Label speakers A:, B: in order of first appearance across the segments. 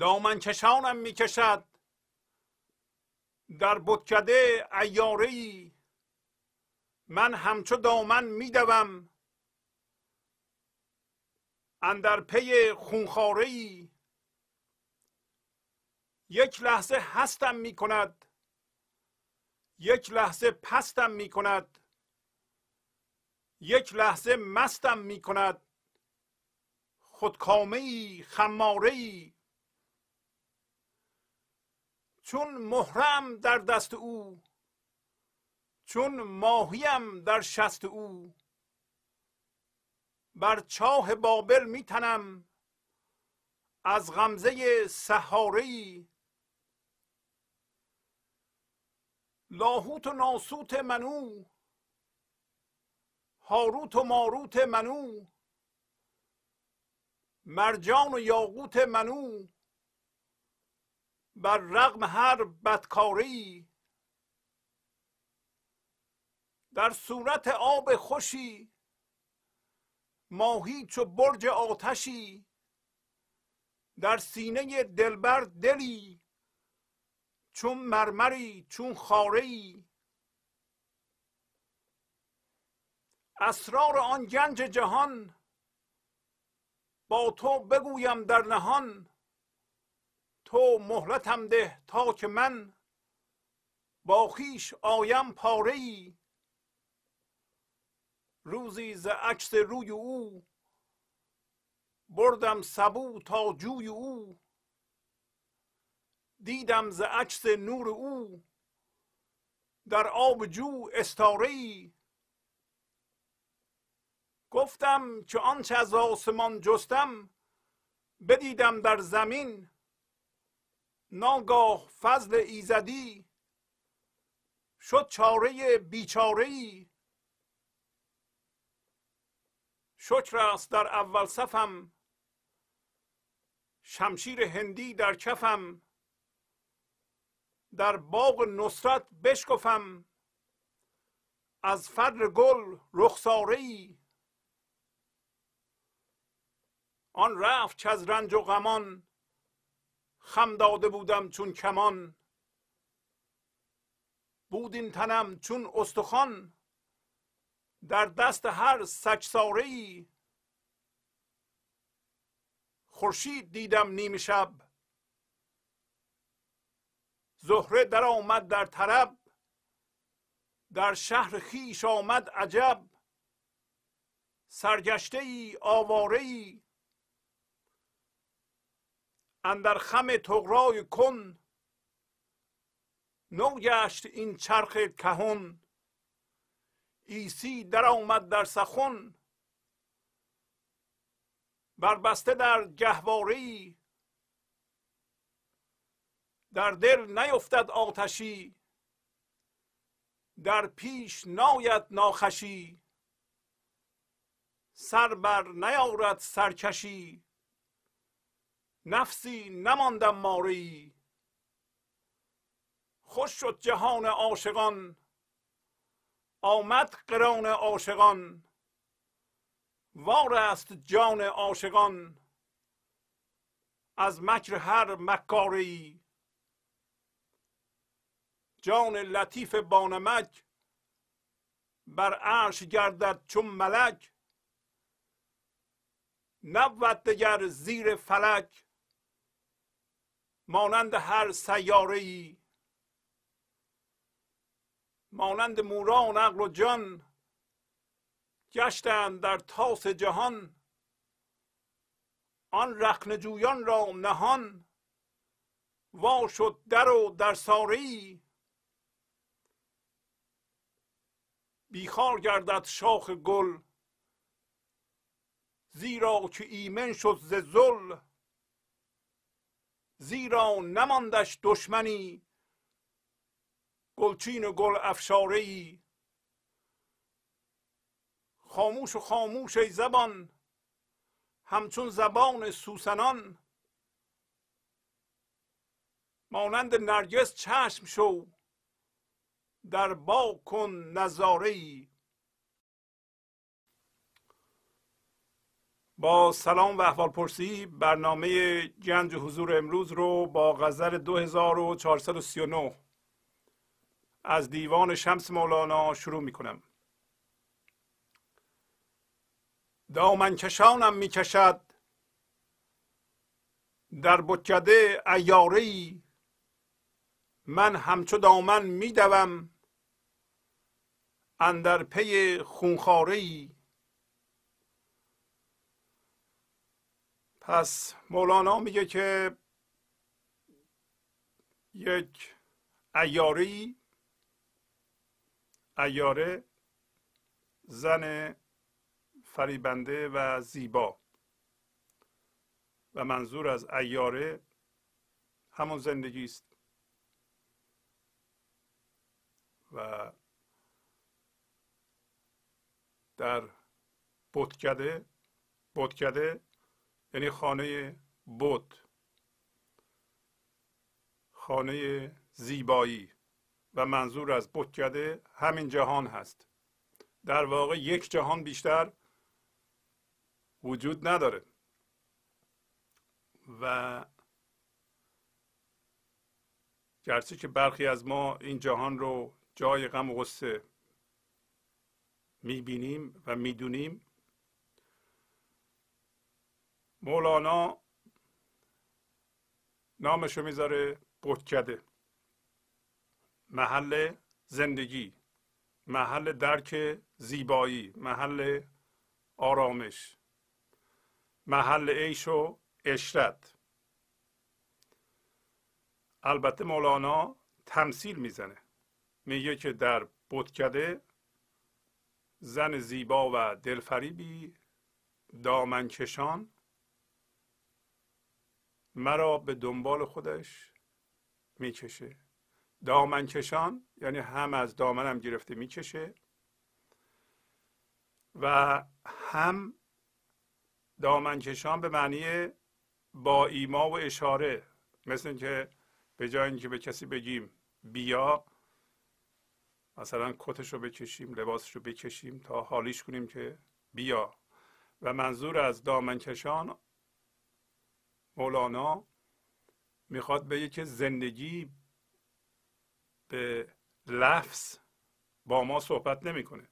A: دامن کشانم می‌کشد. در بتکده ایاره من همچو دامن میدوم. اندر پی خونخاره ای یک لحظه هستم می کند یک لحظه پستم می کند یک لحظه مستم می کند خودکامه ای خماره ای چون مهرم در دست او چون ماهیم در شست او. بر چاه بابل میتنم از غمزه سهاری لاهوت و ناسوت منو هاروت و ماروت منو. مرجان و یاقوت منو. بر رغم هر بدکاری. در صورت آب خوشی ماهی چو برج آتشی. در سینه دلبر دلی چون مرمری چون خاره اسرار آن گنج جهان با تو بگویم در نهان. تو مهلتم ده تا که من با خیش آیم پاره ای روزی ز عکس روی او بردم سبو تا جوی او. دیدم ز عکس نور او در آب جو استاره ای گفتم که آنچه از آسمان جستم بدیدم در زمین. ناگاه فضل ایزدی شد چاره بیچاره ای شکر است در اول صفم. شمشیر هندی در کفم. در باغ نصرت بشکفم. از فر گل رخساره ای آن رفت از رنج و غمان. خم داده بودم چون کمان بود این تنم چون استخوان در دست هر سکساره ای خورشید دیدم نیم شب. زهره در آمد در طرب در شهر خیش آمد عجب. سرگشته ای آواره ای اندر خم تغرای کن. نو گشت این چرخ کهون ایسی در آمد در سخن. بربسته در گهواره در دل نیفتد آتشی. در پیش ناید ناخشی سر بر نیارد سرکشی. نفسی نماندم ماری. خوش شد جهان عاشقان. آمد قران عاشقان. وار است جان عاشقان. از مکر هر مکاری. جان لطیف بانمک. بر عرش گردد چون ملک. نبود دگر زیر فلک. مانند هر سیاره ای مانند موران عقل و جان گشتند در تاس جهان. آن رخن جویان را نهان وا شد در و در ساری بیخار گردد شاخ گل زیرا که ایمن شد ز زل زیرا نماندش دشمنی. گلچین و گل افشاره ای خاموش و خاموش ای زبان. همچون زبان سوسنان. مانند نرگس چشم شو. در با کن نظاره ای با سلام و احوال پرسی برنامه گنج حضور امروز رو با غزل 2439 از دیوان شمس مولانا شروع می کنم دامن کشانم می کشد در بکده ایاره من همچو دامن می دوم اندر پی خونخاره ای پس مولانا میگه که یک ایاری ایاره زن فریبنده و زیبا. و منظور از ایاره همون زندگی است. و در بتکده بتکده یعنی خانه بود خانه زیبایی و منظور از بتکده همین جهان هست. در واقع یک جهان بیشتر وجود نداره. و گرچه که برخی از ما این جهان رو جای غم و غصه می‌بینیم و می‌دونیم مولانا نامشو می‌ذاره بتکده محل زندگی محل درک زیبایی محل آرامش محل عیش و اشرت البته مولانا تمثیل می‌زنه. میگه که در بتکده زن زیبا و دلفریبی دامن کشان مرا به دنبال خودش می‌کشه دامن کشان یعنی هم از دامنم گرفته می‌کشه و هم دامن کشان به معنی با ایما و اشاره مثل اینکه به جای اینکه به کسی بگیم بیا مثلا کتش رو بکشیم لباسش رو بکشیم تا حالیش کنیم که بیا. و منظور از دامن کشان مولانا می‌خواد بگه که زندگی به لفظ با ما صحبت نمی‌کنه.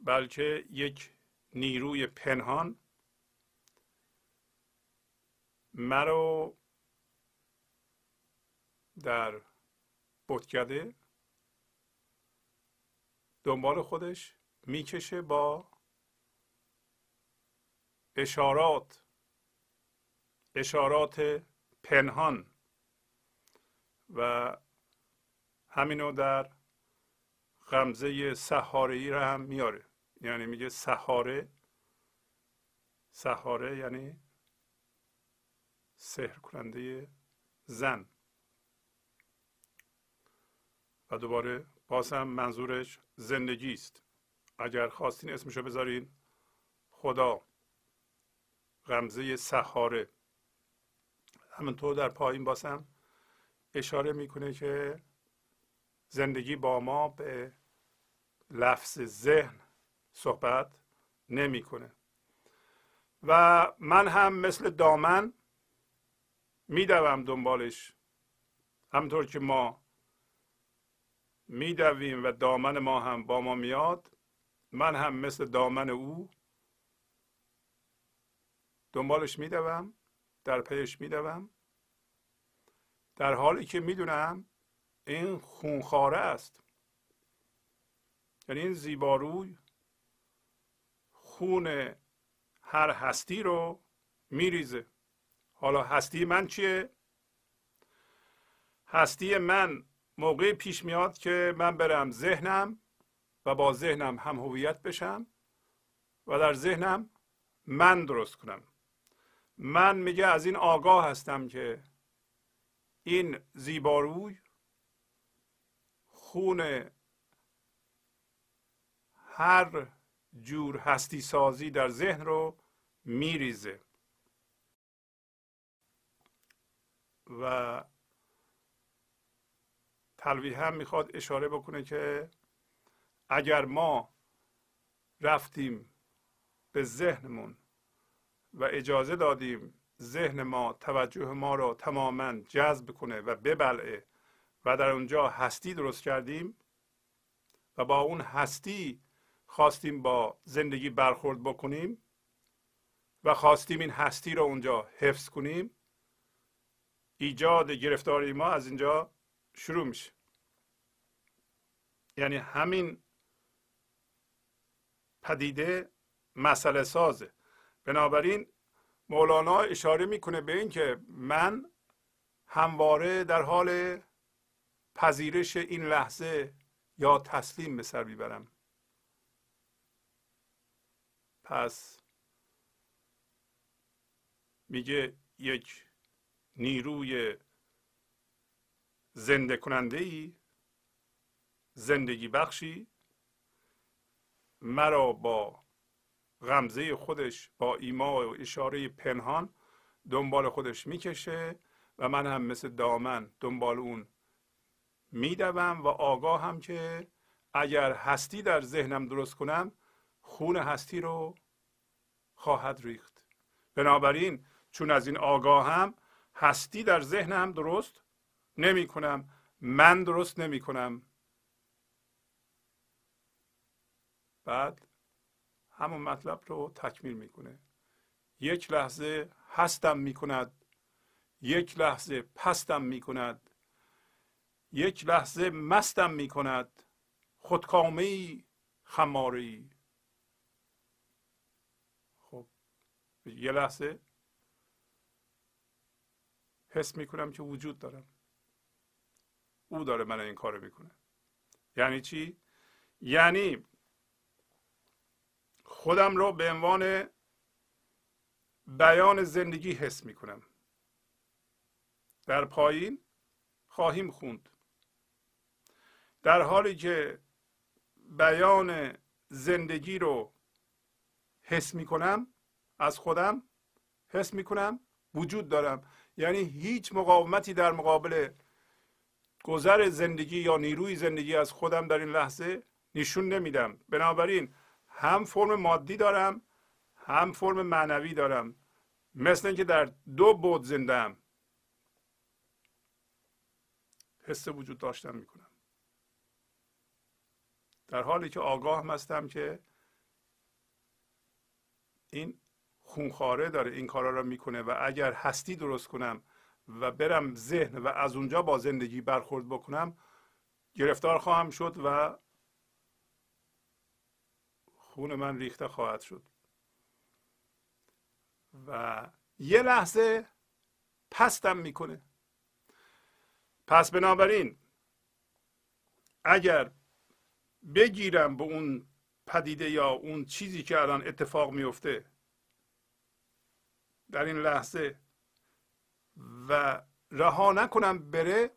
A: بلکه یک نیروی پنهان مرا در بتکده دنبال خودش می‌کشه با اشارات اشارات پنهان و همینو در غمزه سهاره ای را هم میاره. یعنی میگه سهاره سهاره یعنی سحر کننده زن. و دوباره باز هم منظورش زندگی است. اگر خواستین اسمشو بذارین خدا. غمزه سهاره همینطور در پایین باسم اشاره می‌کنه که زندگی با ما به لفظ ذهن صحبت نمی‌کنه. و من هم مثل دامن میدوم دنبالش. همطور که ما میدویم و دامن ما هم با ما میاد من هم مثل دامن او دنبالش میدوم. در پیش میدوم در حالی که می‌دونم این خونخواره است. یعنی این زیباروی خون هر هستی رو میریزه. حالا هستی من چیه؟ هستی من موقع پیش میاد که من برم ذهنم و با ذهنم هم هویت بشم و در ذهنم من درست کنم. من میگه از این آگاه هستم که این زیباروی خون هر جور هستی سازی در ذهن رو میریزه. و تلویح هم می‌خواد اشاره بکنه که اگر ما رفتیم به ذهنمون و اجازه دادیم ذهن ما توجه ما را تماما جذب کنه و ببلعه و در اونجا هستی درست کردیم و با اون هستی خواستیم با زندگی برخورد بکنیم و خواستیم این هستی رو اونجا حفظ کنیم. ایجاد گرفتاری ما از اینجا شروع میشه. یعنی همین پدیده مسئله سازه. بنابراین مولانا اشاره می‌کنه به اینکه من همواره در حال پذیرش این لحظه یا تسلیم به سر می‌برم. پس میگه یک نیروی زنده کننده ای زندگی بخشی مرا با غمزه خودش با ایما و اشاره پنهان دنبال خودش می‌کشه و من هم مثل دامن دنبال اون میدوم و آگاه هم که اگر هستی در ذهنم درست کنم خون هستی رو خواهد ریخت. بنابراین چون از این آگاه هم هستی در ذهنم درست نمی کنم من درست نمی کنم بعد همون مطلب رو تکمیل می‌کنه. یک لحظه هستم می‌کند. یک لحظه پستم می‌کند. یک لحظه مستم می‌کند. خودکامه خماری خب یه لحظه حس می‌کنم که وجود دارم. او داره من این کارو می‌کنه. یعنی چی؟ یعنی خودم رو به عنوان بیان زندگی حس می کنم در پایین خواهیم خوند. در حالی که بیان زندگی رو حس می کنم از خودم حس می کنم وجود دارم. یعنی هیچ مقاومتی در مقابل گذر زندگی یا نیروی زندگی از خودم در این لحظه نشون نمیدم. بنابراین هم فرم مادی دارم هم فرم معنوی دارم. مثل اینکه در دو بود زنده حس وجود داشتن می‌کنم. در حالی که آگاه هستم که این خونخواره داره این کارا رو می‌کنه و اگر هستی درست کنم و برم ذهن و از اونجا با زندگی برخورد بکنم گرفتار خواهم شد و خون من ریخته خواهد شد. و یه لحظه پستم می‌کنه. پس بنابراین اگر بگیرم به اون پدیده یا اون چیزی که الان اتفاق میفته در این لحظه و رها نکنم بره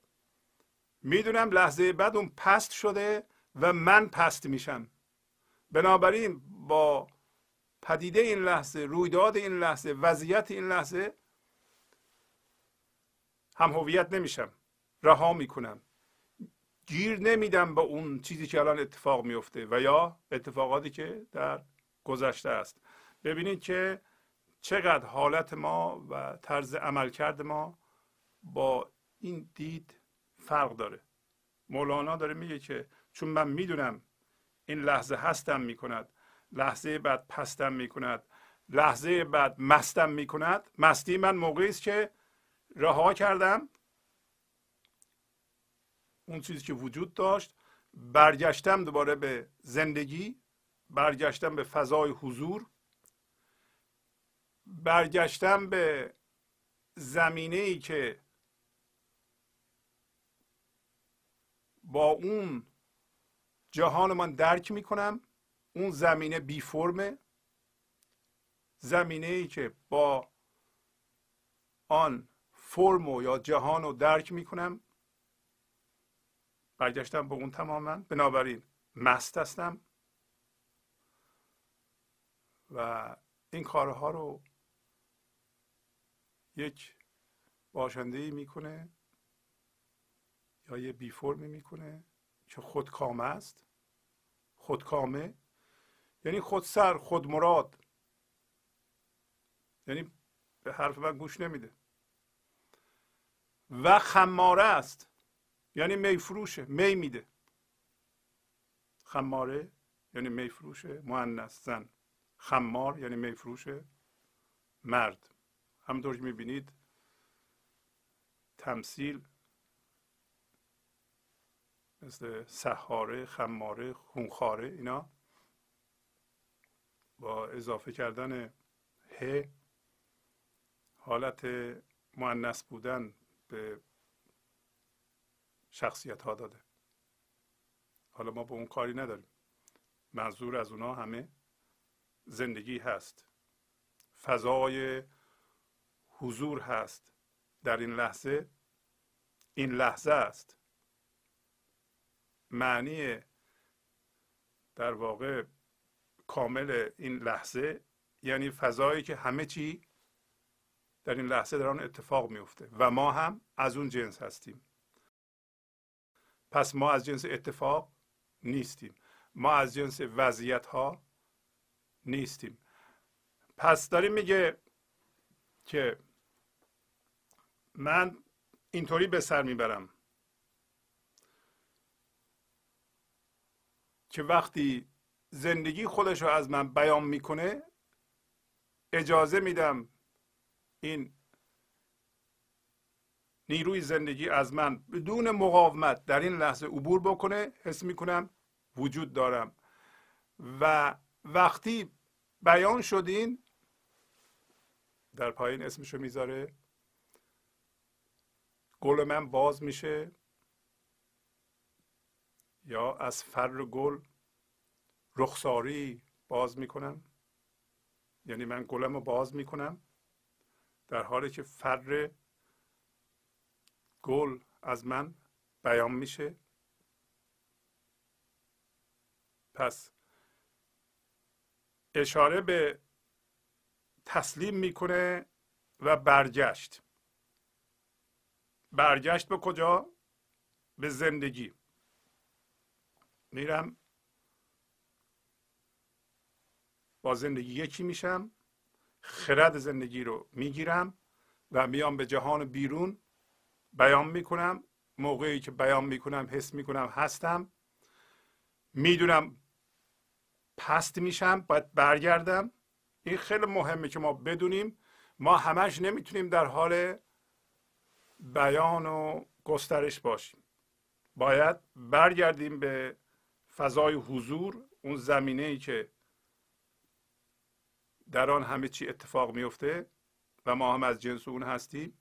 A: می‌دونم لحظه بعد اون پست شده و من پست میشم. بنابراین با پدیده این لحظه رویداد این لحظه وضعیت این لحظه هم هویت نمیشم رها می‌کنم. گیر نمیدم به اون چیزی که الان اتفاق میفته و یا اتفاقاتی که در گذشته است. ببینید که چقدر حالت ما و طرز عملکرد ما با این دید فرق داره. مولانا داره میگه که چون من می‌دونم این لحظه هستم می‌کند. لحظه بعد پستم می‌کند. لحظه بعد مستم می‌کند. مستی من موقعی است که رها کردم. اون چیزی که وجود داشت. برگشتم دوباره به زندگی. برگشتم به فضای حضور. برگشتم به زمینه ای که با اون جهان من درک می‌کنم. اون زمینه بی فرمه. زمینه ای که با آن فرم یا جهان رو درک می‌کنم. برگشتم به اون تماما. بنابراین مست هستم. و این کارها رو یک باشنده ای می‌کنه یا یه بی فرمی می‌کنه. که خودکامه است؟ خودکامه؟ یعنی خودسر خودمراد یعنی به حرف من گوش نمیده. و خماره است. یعنی می فروشه می میده. خماره یعنی می فروشه مؤنث زن. خمار یعنی می فروشه مرد. همونطور که می‌بینید تمثیل مثل سحاره خماره خونخاره اینا. با اضافه کردن ه حالت معنس بودن به شخصیت ها داده. حالا ما به اون کاری نداریم. منظور از اونا همه زندگی هست. فضای حضور هست. در این لحظه این لحظه است. معنی در واقع کامل این لحظه یعنی فضایی که همه چی در این لحظه در آن اتفاق میفته و ما هم از اون جنس هستیم. پس ما از جنس اتفاق نیستیم. ما از جنس وضعیت ها نیستیم. پس داریم میگه که من اینطوری به سر می‌برم. که وقتی زندگی خودش رو از من بیان می‌کنه اجازه میدم این نیروی زندگی از من بدون مقاومت در این لحظه عبور بکنه حس می‌کنم وجود دارم. و وقتی بیان شدین در پایین اسمشو می‌ذاره گل من باز میشه. یا از فر گل رخساری باز می‌کنم؟ یعنی من گلم رو باز می‌کنم در حالی که فر گل از من بیان میشه؟ پس اشاره به تسلیم می‌کنه و برگشت. برگشت به کجا؟ به زندگی. میرم. با زندگی یکی میشم. خرد زندگی رو می‌گیرم و میام به جهان بیرون. بیان می‌کنم. موقعی که بیان می‌کنم حس می‌کنم هستم. می‌دونم پست میشم باید برگردم. این خیلی مهمه که ما بدونیم. ما همش نمی‌تونیم در حال بیان و گسترش باشیم. باید برگردیم به فضای حضور اون زمینه ای که در آن همه چی اتفاق میفته و ما هم از جنس اون هستیم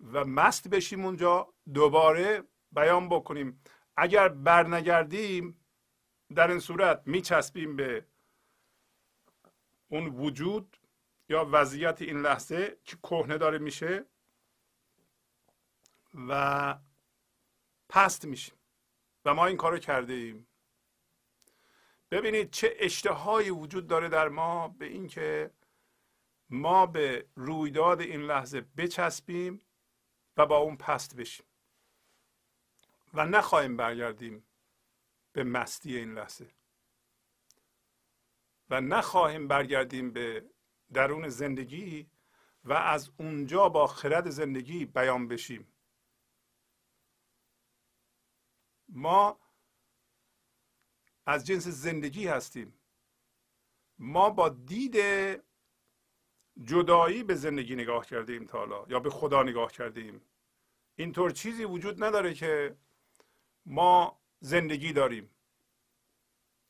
A: و مست بشیم اونجا دوباره بیان بکنیم. اگر برنگردیم در این صورت میچسبیم به اون وجود یا وضعیت این لحظه که کهنه داره میشه و پست میشیم. و ما این کارو کرده ایم ببینید چه اشتهایی وجود داره در ما به اینکه ما به رویداد این لحظه بچسبیم و با اون پست بشیم و نخواهیم برگردیم به مستی این لحظه و نخواهیم برگردیم به درون زندگی و از اونجا با خرد زندگی بیان بشیم. ما از جنس زندگی هستیم. ما با دید جدایی به زندگی نگاه کردیم تا حالا یا به خدا نگاه کردیم. اینطور چیزی وجود نداره که ما زندگی داریم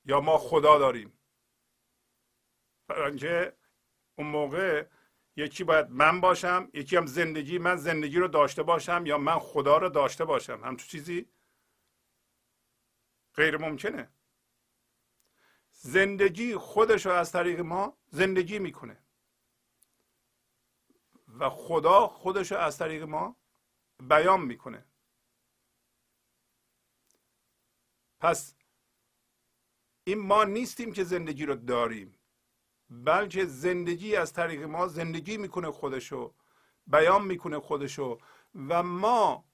A: یا ما خدا داریم. برای اون موقع یکی باید من باشم یکی هم زندگی من زندگی رو داشته باشم یا من خدا رو داشته باشم. همچون چیزی غیر ممکنه. زندگی خودش رو از طریق ما زندگی می‌کنه. و خدا خودش رو از طریق ما بیان می‌کنه. پس این ما نیستیم که زندگی رو داریم بلکه زندگی از طریق ما زندگی می‌کنه خودشو بیان می‌کنه خودشو و ما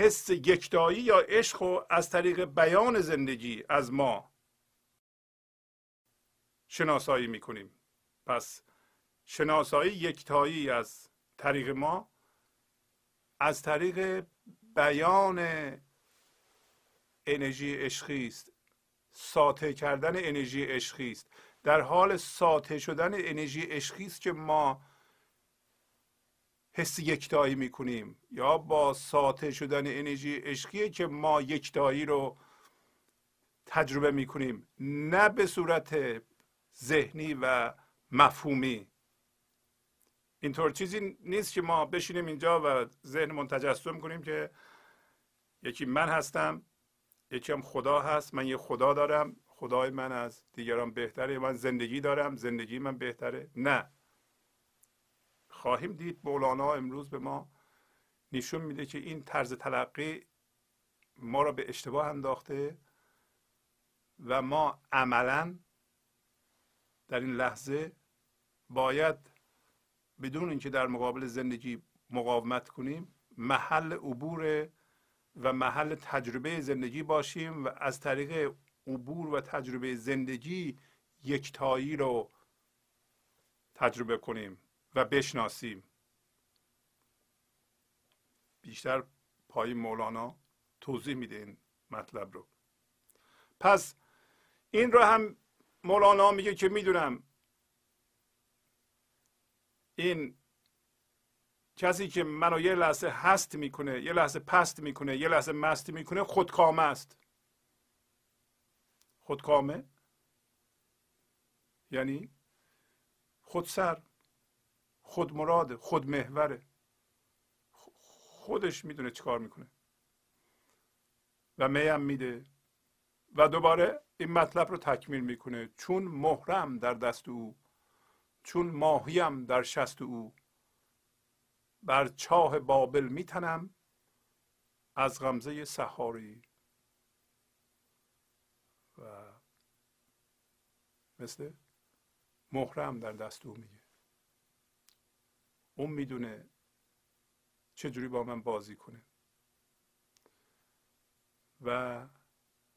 A: حس یکتایی یا عشق رو از طریق بیان زندگی از ما شناسایی می‌کنیم. پس شناسایی یکتایی از طریق ما از طریق بیان انرژی عشقی است. ساطع کردن انرژی عشقی است. در حال ساطع شدن انرژی عشقی است که ما حس یکتایی می‌کنیم. یا با ساطع شدن انرژی عشقی که ما یکتایی رو تجربه می‌کنیم. نه به صورت ذهنی و مفهومی. اینطور چیزی نیست که ما بشینیم اینجا و ذهنمون تجسم کنیم که یکی من هستم یکی هم خدا هست. من یه خدا دارم. خدای من از دیگران بهتره. من زندگی دارم. زندگی من بهتره. نه. خواهیم دید. مولانا امروز به ما نشون میده که این طرز تلقی ما را به اشتباه انداخته و ما عملا در این لحظه باید بدون اینکه در مقابل زندگی مقاومت کنیم محل عبور و محل تجربه زندگی باشیم و از طریق عبور و تجربه زندگی یکتایی رو تجربه کنیم. و بشناسیم. بیشتر پای مولانا توضیح میده این مطلب رو. پس این رو هم مولانا میگه که می‌دونم این کسی که منو یه لحظه هست می‌کنه یه لحظه پست می‌کنه یه لحظه مست می‌کنه خودکامه است. خودکامه؟ یعنی خودسر. خود مراده خود محوره خودش می‌دونه چیکار می‌کنه. و میم میده. و دوباره این مطلب رو تکمیل می‌کنه. چون مهرم در دست او چون ماهیم در شست او بر چاه بابل میتنم از غمزه سحاری. و مثل مهرم در دست او میگه. اون می‌دونه چجوری با من بازی کنه. و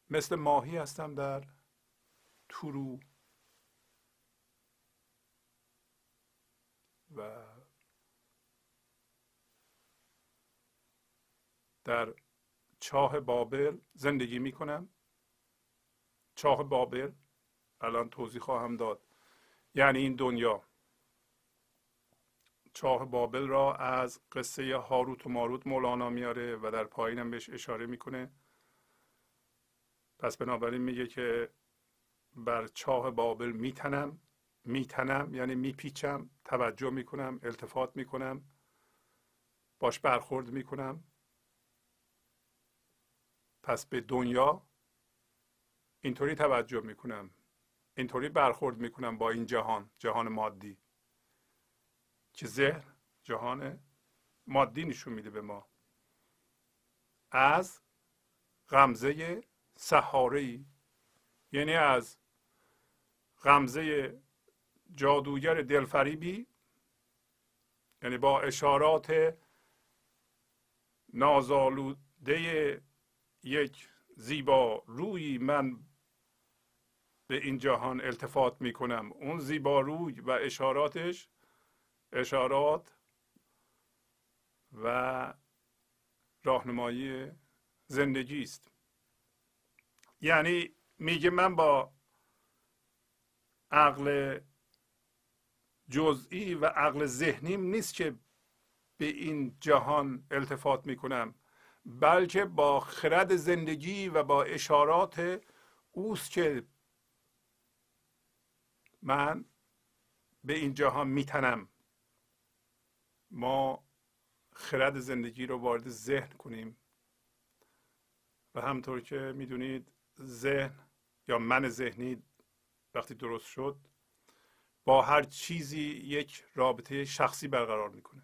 A: مثل ماهی هستم در تورو و در چاه بابل زندگی می کنم چاه بابل الان توضیح خواهم داد. یعنی این دنیا. چاه بابل را از قصه هاروت و ماروت مولانا میاره و در پایینم بهش اشاره می‌کنه. پس بنابراین میگه که بر چاه بابل میتنم میتنم یعنی میپیچم توجه می‌کنم التفات می‌کنم باش برخورد می‌کنم. پس به دنیا اینطوری توجه می‌کنم اینطوری برخورد می‌کنم با این جهان جهان مادی. که ذهن جهان مادی نشون میده به ما. از غمزه سحاره یعنی از غمزه جادوگر دلفریبی یعنی با اشارات نازالوده یک زیبا روی من به این جهان التفات می کنم اون زیبا روی و اشاراتش اشارات و راهنمایی زندگی است. یعنی میگه من با عقل جزئی و عقل ذهنیم نیست که به این جهان التفات می‌کنم بلکه با خرد زندگی و با اشارات اوست که من به این جهان میتنم. ما خرد زندگی رو وارد ذهن کنیم. و همطور که می‌دونید ذهن یا من ذهنی وقتی درست شد با هر چیزی یک رابطه شخصی برقرار می‌کنه.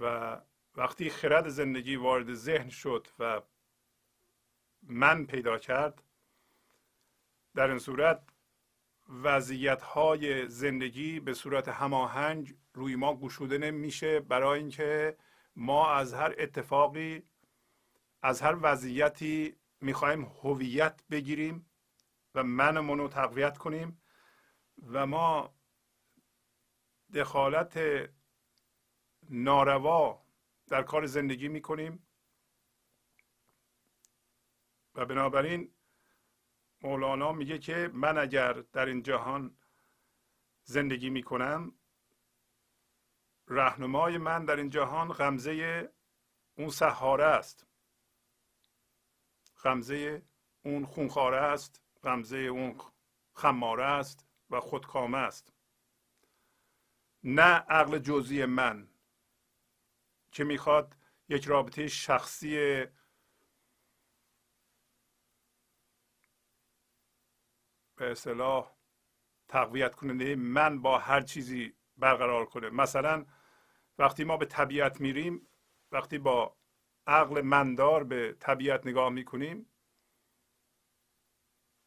A: و وقتی خرد زندگی وارد ذهن شد و من پیدا کرد در این صورت وضعیت های زندگی به صورت هماهنگ روی ما گشوده نمیشه برای اینکه ما از هر اتفاقی از هر وضعیتی می‌خوایم هویت بگیریم و منمون رو تقویت کنیم و ما دخالت ناروا در کار زندگی می‌کنیم. و بنابراین مولانا میگه که من اگر در این جهان زندگی می‌کنم رهنمای من در این جهان غمزه اون سحاره است. غمزه اون خونخواره است غمزه اون خماره است و خودکامه است. نه عقل جزئی من که می‌خواد یک رابطه شخصی به اصطلاح تقویت کننده من با هر چیزی برقرار کنه. مثلا وقتی ما به طبیعت میریم وقتی با عقل مندار به طبیعت نگاه می‌کنیم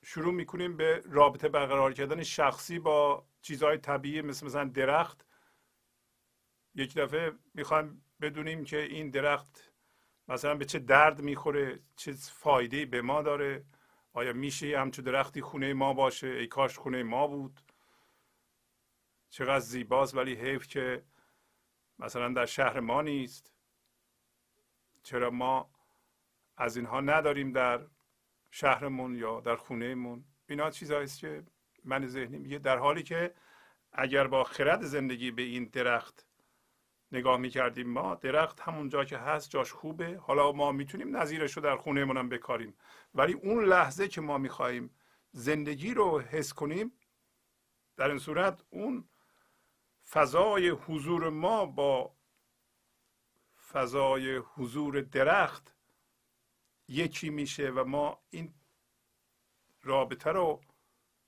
A: شروع می‌کنیم به رابطه برقرار کردن شخصی با چیزهای طبیعی مثل مثلا درخت. یک دفعه می‌خوایم بدونیم که این درخت مثلا به چه درد می‌خوره چه فایده به ما داره. آیا میشه همچون درختی خونه ما باشه؟ ای کاش خونه ما بود. چقدر زیباست ولی حیف که مثلا در شهر ما نیست. چرا ما از اینها نداریم در شهرمون یا در خونهمون؟ اینا چیزهایی که من ذهنی میگه در حالی که اگر با خرد زندگی به این درخت نگاه می‌کردیم. ما درخت همون جا که هست جاش خوبه. حالا ما می‌تونیم نظیرش رو در خونه هم بکاریم. ولی اون لحظه که ما می‌خواهیم زندگی رو حس کنیم در این صورت اون فضای حضور ما با فضای حضور درخت یکی میشه و ما این رابطه رو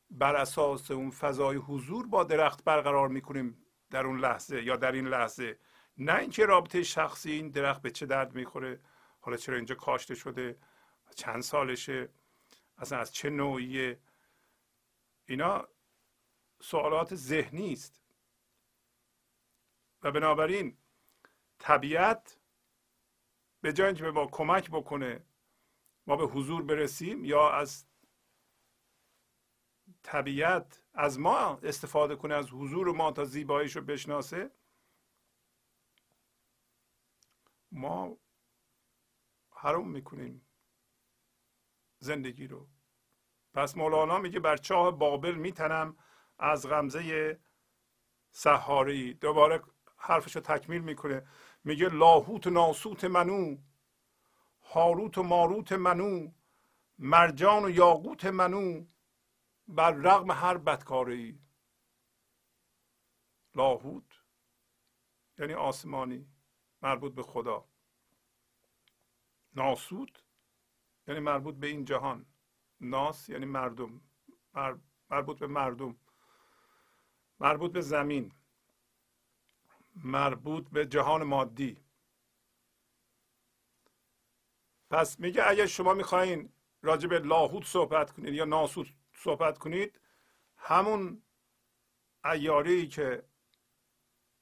A: بر اساس اون فضای حضور با درخت برقرار می‌کنیم در اون لحظه یا در این لحظه. نه اینکه رابطه شخصی این درخت به چه درد می‌خوره حالا چرا اینجا کاشته شده چند سالشه اصلا از چه نوعیه؟ اینا سوالات ذهنی است. و بنابراین طبیعت به جای اینکه به ما کمک بکنه ما به حضور برسیم یا از طبیعت از ما استفاده کنه از حضور ما تا زیباییش رو بشناسه ما حرام می‌کنیم زندگی رو. پس مولانا میگه بر چاه بابل میتنم از غمزه سهاری دوباره حرفش رو تکمیل می‌کنه. میگه لاهوت و ناسوت منو هاروت و ماروت منو مرجان و یاقوت منو بر رغم هر بدکاری. لاهوت یعنی آسمانی. مربوط به خدا. ناسود یعنی مربوط به این جهان. ناس یعنی مردم. مربوط به مردم. مربوط به زمین. مربوط به جهان مادی. پس میگه اگر شما می‌خواین راجع به لاهوت صحبت کنید یا ناسود صحبت کنید همون ایاری که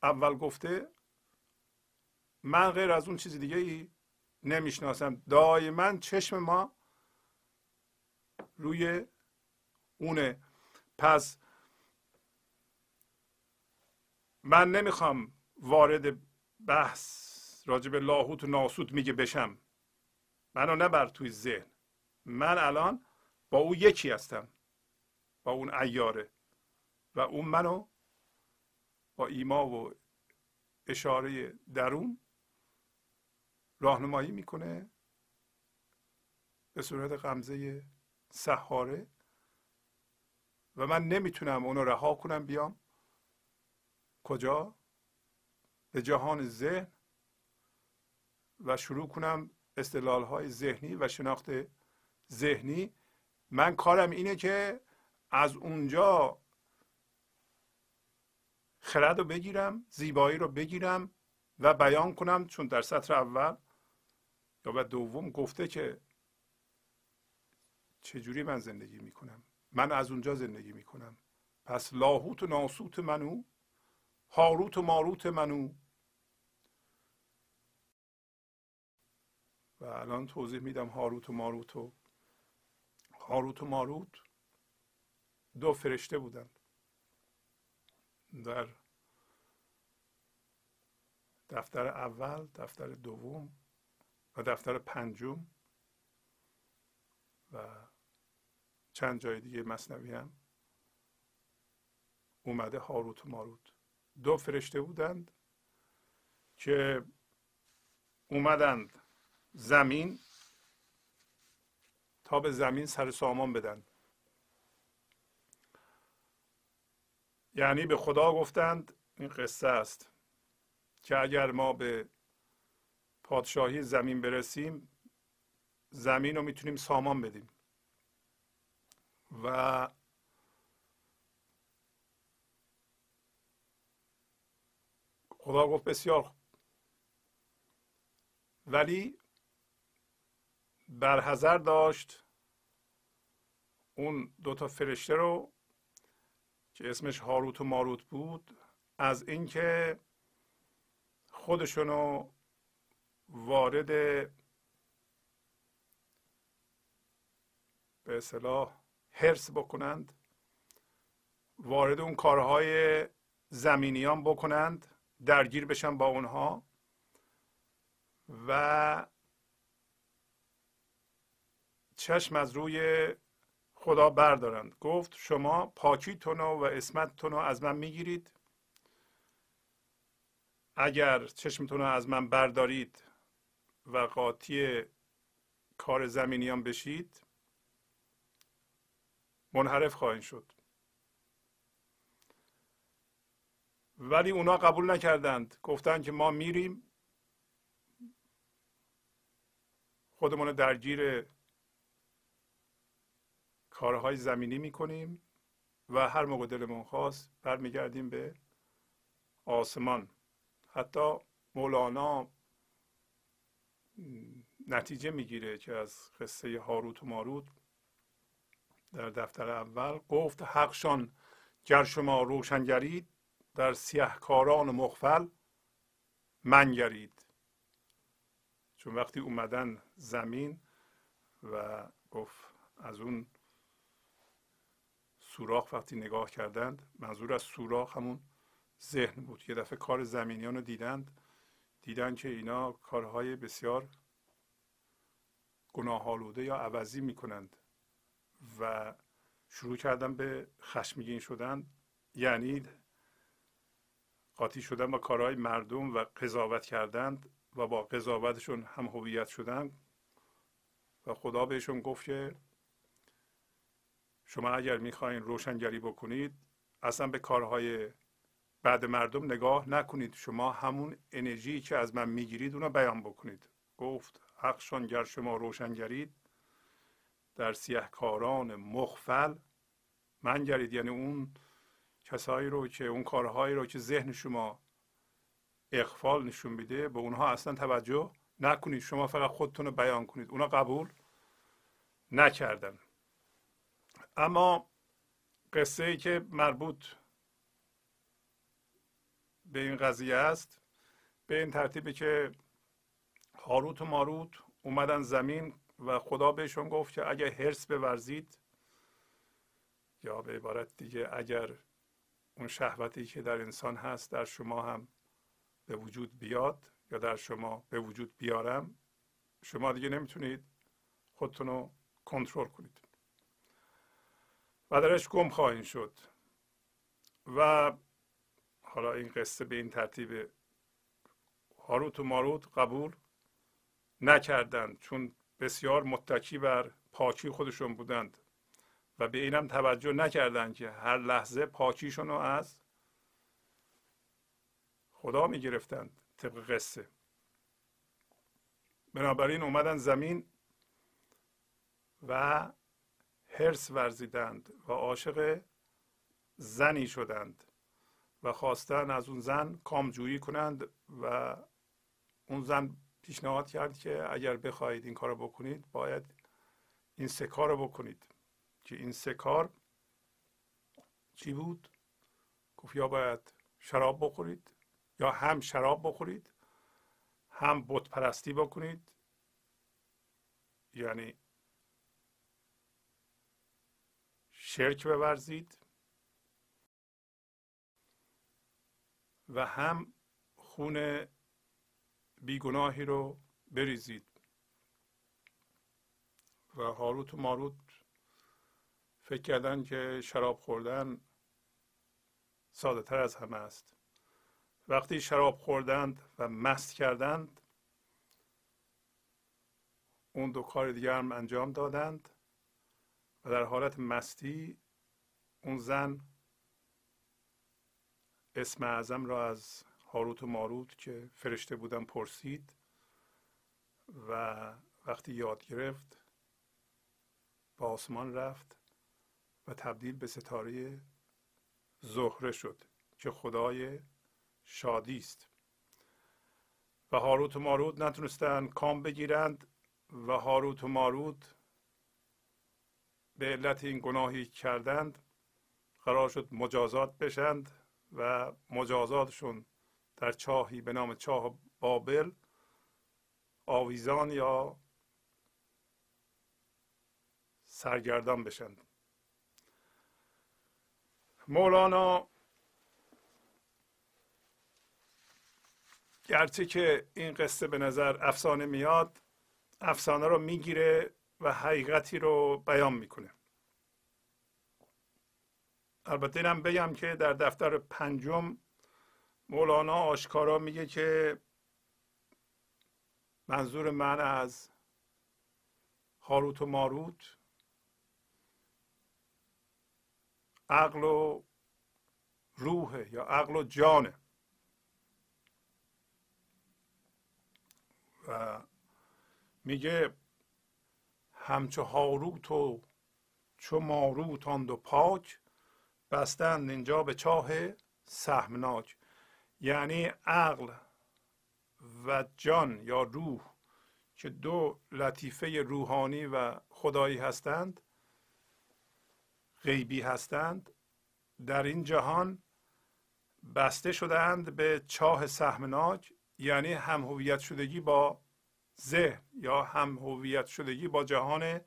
A: اول گفته من غیر از اون چیز دیگه ای نمی‌شناسم. دائما چشم ما روی اونه. پس من نمی‌خوام وارد بحث راجع به لاهوت و ناسوت میگه بشم. منو نبر توی ذهن. من الان با او یکی هستم. با اون ایاره و اون منو با ایما و اشاره درون راهنمایی می‌کنه به صورت غمزه سحاره و من نمی‌تونم اونو رها کنم بیام کجا؟ به جهان ذهن و شروع کنم استدلال های ذهنی و شناخت ذهنی. من کارم اینه که از اونجا خرد رو بگیرم زیبایی رو بگیرم و بیان کنم چون در سطر اول و دوم گفته که چجوری من زندگی می‌کنم؟ من از اونجا زندگی می‌کنم. پس لاهوت و ناسوت منو هاروت و ماروت منو. و الان توضیح میدم هاروت و ماروت و هاروت و ماروت دو فرشته بودند در دفتر اول دفتر دوم. و دفتر پنجم و چند جای دیگه مصنوی هم اومده هاروت و ماروت. دو فرشته بودند که اومدند زمین تا به زمین سر سامان بدن. یعنی به خدا گفتند این قصه است که اگر ما به پادشاهی زمین برسیم زمین رو می‌تونیم سامان بدیم. و خدا گفت بسیار ولی برحضر داشت اون دوتا فرشته رو که اسمش هاروت و ماروت بود از اینکه خودشونو وارد به اصطلاح حرس بکنند وارد اون کارهای زمینیان بکنند درگیر بشن با اونها و چشم از روی خدا بردارند. گفت شما پاکیتون و اسمتتون رو از من می‌گیرید. اگر چشمتون رو از من بردارید و قاطی کار زمینیان بشید منحرف خواهید شد. ولی اونا قبول نکردند. گفتند که ما میریم. خودمون درگیر کارهای زمینی می‌کنیم و هر موقع دلمون خواست برمیگردیم به آسمان. حتی مولانا نتیجه می‌گیره که از قصه هاروت و ماروت در دفتر اول گفت حقشان گر شما روشنگرید در سیهکاران مخفل منگرید. چون وقتی اومدن زمین و گفت از اون سوراخ وقتی نگاه کردند منظور از سوراخ همون ذهن بود. یه دفعه کار زمینیان رو دیدند. دیدن که اینا کارهای بسیار گناهالوده یا عوضی می‌کنند و شروع کردن به خشمگین شدن یعنی قاطی شدن با کارهای مردم و قضاوت کردند و با قضاوتشون هم هویت شدن و خدا بهشون گفت که شما اگر می‌خواین روشنگری بکنید اصلا به کارهای بعد مردم نگاه نکنید. شما همون انرژی که از من می‌گیرید اونو بیان بکنید. گفت حقشان گر شما روشنگرید در سیهکاران مخفل من گرید یعنی اون کسایی رو که اون کارهایی رو که ذهن شما اخفال نشون میده به اونها اصلا توجه نکنید. شما فقط خودتون رو بیان کنید. اونا قبول نکردن. اما قصه ای که مربوط به این قضیه است به این ترتیبی که هاروت و ماروت اومدن زمین و خدا بهشون گفت که اگر هرس بورزید یا به عبارت دیگه اگر اون شهوتی که در انسان هست در شما هم به وجود بیاد یا در شما به وجود بیارم شما دیگه نمی‌تونید خودتون رو کنترل کنید. و درش گم خواهید شد. و حالا این قصه به این ترتیب هاروت و ماروت قبول نکردند چون بسیار متکی بر پاکی خودشون بودند و به اینم توجه نکردند که هر لحظه پاکیشون رو از خدا می گرفتند طبق قصه. بنابراین اومدن زمین و هرس ورزیدند و عاشق زنی شدند. و خواستن از اون زن کامجویی کنند و اون زن پیشنهاد کرد که اگر بخواهید این کار رو بکنید باید این سه کار رو بکنید. که این سه کار چی بود؟ گفت یا باید شراب بخورید یا هم شراب بخورید هم بت پرستی بکنید. یعنی شرک بورزید. و هم خون بیگناهی رو بریزید. و هاروت و ماروت فکر کردن که شراب خوردن ساده تر از همه است. وقتی شراب خوردند و مست کردند اون دو کار دیگر هم انجام دادند و در حالت مستی اون زن اسم اعظم را از هاروت و ماروت که فرشته بودن پرسید و وقتی یاد گرفت به آسمان رفت و تبدیل به ستاره زهره شد که خدای شادی است. و هاروت و ماروت نتونستن کام بگیرند و هاروت و ماروت به علت این گناهی کردند قرار شد مجازات بشند و مجازاتشون در چاهی به نام چاه بابل آویزان یا سرگردان بشند مولانا گرچه که این قصه به نظر افسانه میاد افسانه رو می‌گیره و حقیقتی رو بیان می‌کنه. البته اینم بگم که در دفتر پنجم مولانا آشکارا میگه که منظور من از هاروت و ماروت عقل و روحه یا عقل و جانه. و میگه همچو هاروت و چو ماروت آن دو پاک بستند اینجا به چاه سهمناک. یعنی عقل و جان یا روح که دو لطیفه روحانی و خدایی هستند غیبی هستند در این جهان بسته شدند به چاه سهمناک یعنی هم هویت شدگی با ذهن یا هم هویت شدگی با جهان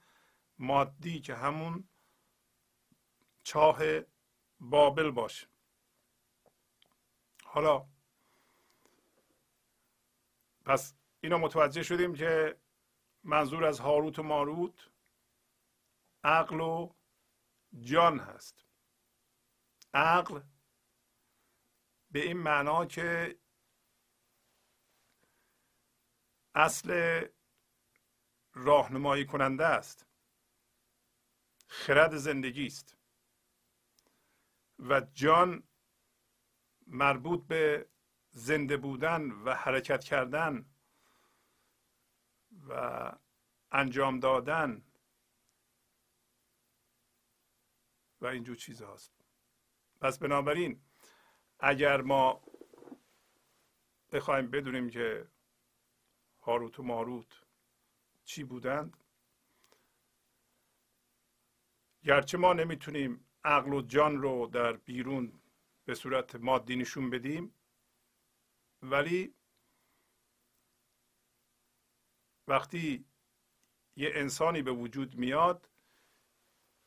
A: مادی که همون چاه بابل باشه. حالا پس اینا متوجه شدیم که منظور از هاروت و ماروت عقل و جان هست. عقل به این معنا که اصل راهنمایی کننده است. خرد زندگی است. و جان مربوط به زنده بودن و حرکت کردن و انجام دادن و اینجور چیز هاست. پس بنابراین اگر ما بخوایم بدونیم که هاروت و ماروت چی بودند گرچه ما نمی‌تونیم عقل و جان رو در بیرون به صورت مادی نشون بدیم. ولی وقتی یه انسانی به وجود میاد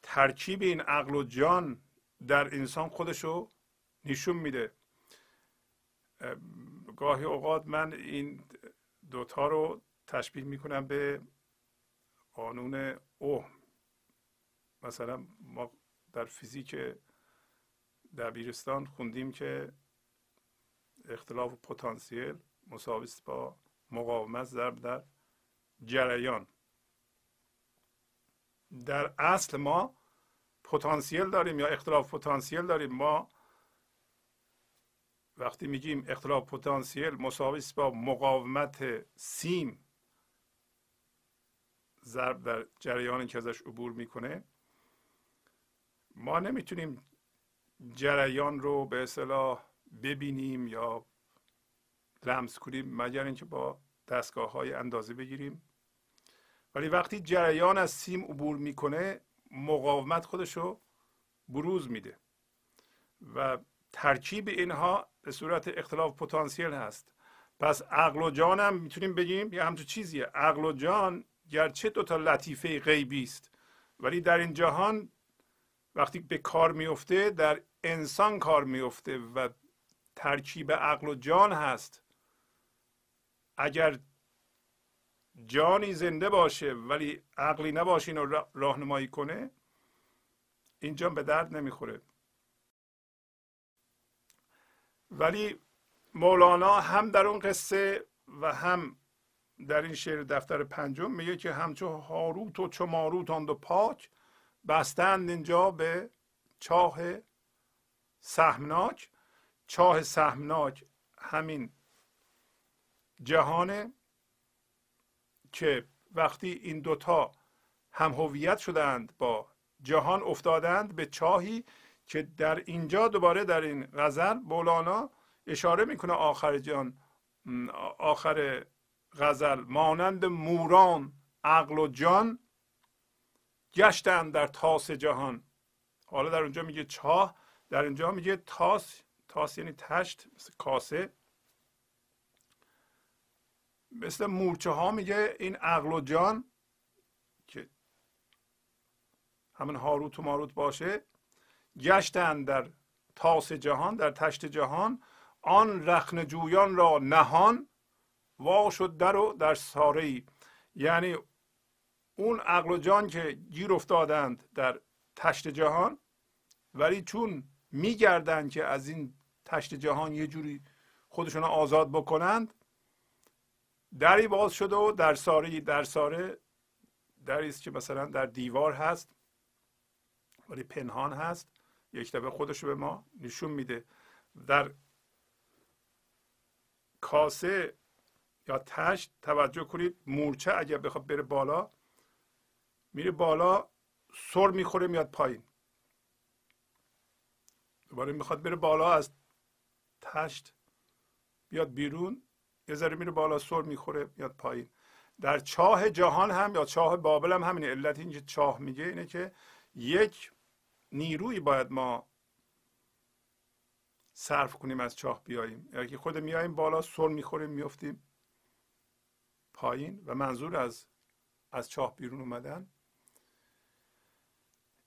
A: ترکیب این عقل و جان در انسان خودشو نشون میده. گاهی اوقات من این دوتا رو تشبیه می‌کنم به قانون اوه مثلا ما در فیزیک دبیرستان خوندیم که اختلاف پتانسیل مساوی است با مقاومت ضرب در جریان. در اصل ما پتانسیل داریم یا اختلاف پتانسیل داریم؟ ما وقتی میگیم اختلاف پتانسیل مساوی است با مقاومت سیم ضرب در جریانی که ازش عبور می‌کنه ما نمی‌تونیم جریان رو به اصطلاح ببینیم یا لمس کنیم مگر اینکه با دستگاه های اندازه بگیریم. ولی وقتی جریان از سیم عبور می‌کنه مقاومت خودشو بروز میده و ترکیب اینها به صورت اختلاف پتانسیل هست. پس عقل و جان هم می‌تونیم بگیم یه همچون چیزیه. عقل و جان گرچه دوتا لطیفه غیبی است ولی در این جهان وقتی به کار میفته در انسان کار میفته و ترکیب عقل و جان هست. اگر جانی زنده باشه ولی عقلی نباشه اینو راهنمایی کنه اینجا به درد نمی‌خوره. ولی مولانا هم در اون قصه و هم در این شعر دفتر پنجم میگه که همچو هاروت و چو ماروت آن دو پاک بستند اینجا به چاه سهمناک. چاه سهمناک همین جهانه که وقتی این دوتا هم هویت شدند با جهان افتادند به چاهی که در اینجا دوباره در این غزل مولانا اشاره می‌کنه. آخر جان آخر غزل مانند موران عقل و جان گشتند در تاس جهان. حالا در اونجا میگه چاه در اینجا میگه تاس تاس یعنی تشت مثل کاسه. مثل مورچه ها میگه این عقل و جان که همون هاروت و ماروت باشه. گشتن در تاس جهان در تشت جهان آن رخن جویان را نهان وا شد در و در ساره ای یعنی اون عقل و جان که گیر افتادند در تشت جهان ولی چون میگردند که از این تشت جهان یه جوری خودشون آزاد بکنند دری باز شده و در ساره در ساره دری است که مثلا در دیوار هست ولی پنهان هست یک دفعه خودش به ما نشون میده. در کاسه یا تشت توجه کنید مورچه اگر بخواد بره بالا میره بالا سر می‌خوره میاد پایین. دوباره می‌خواد بره بالا از تشت بیاد بیرون. یه ذره میره بالا سر می‌خوره میاد پایین. در چاه جهان هم یا چاه بابل هم همین علت اینکه چاه میگه اینه که یک نیروی باید ما صرف کنیم از چاه بیاییم. یا که خود میاییم بالا سر می‌خوریم میفتیم پایین و منظور از از چاه بیرون اومدن.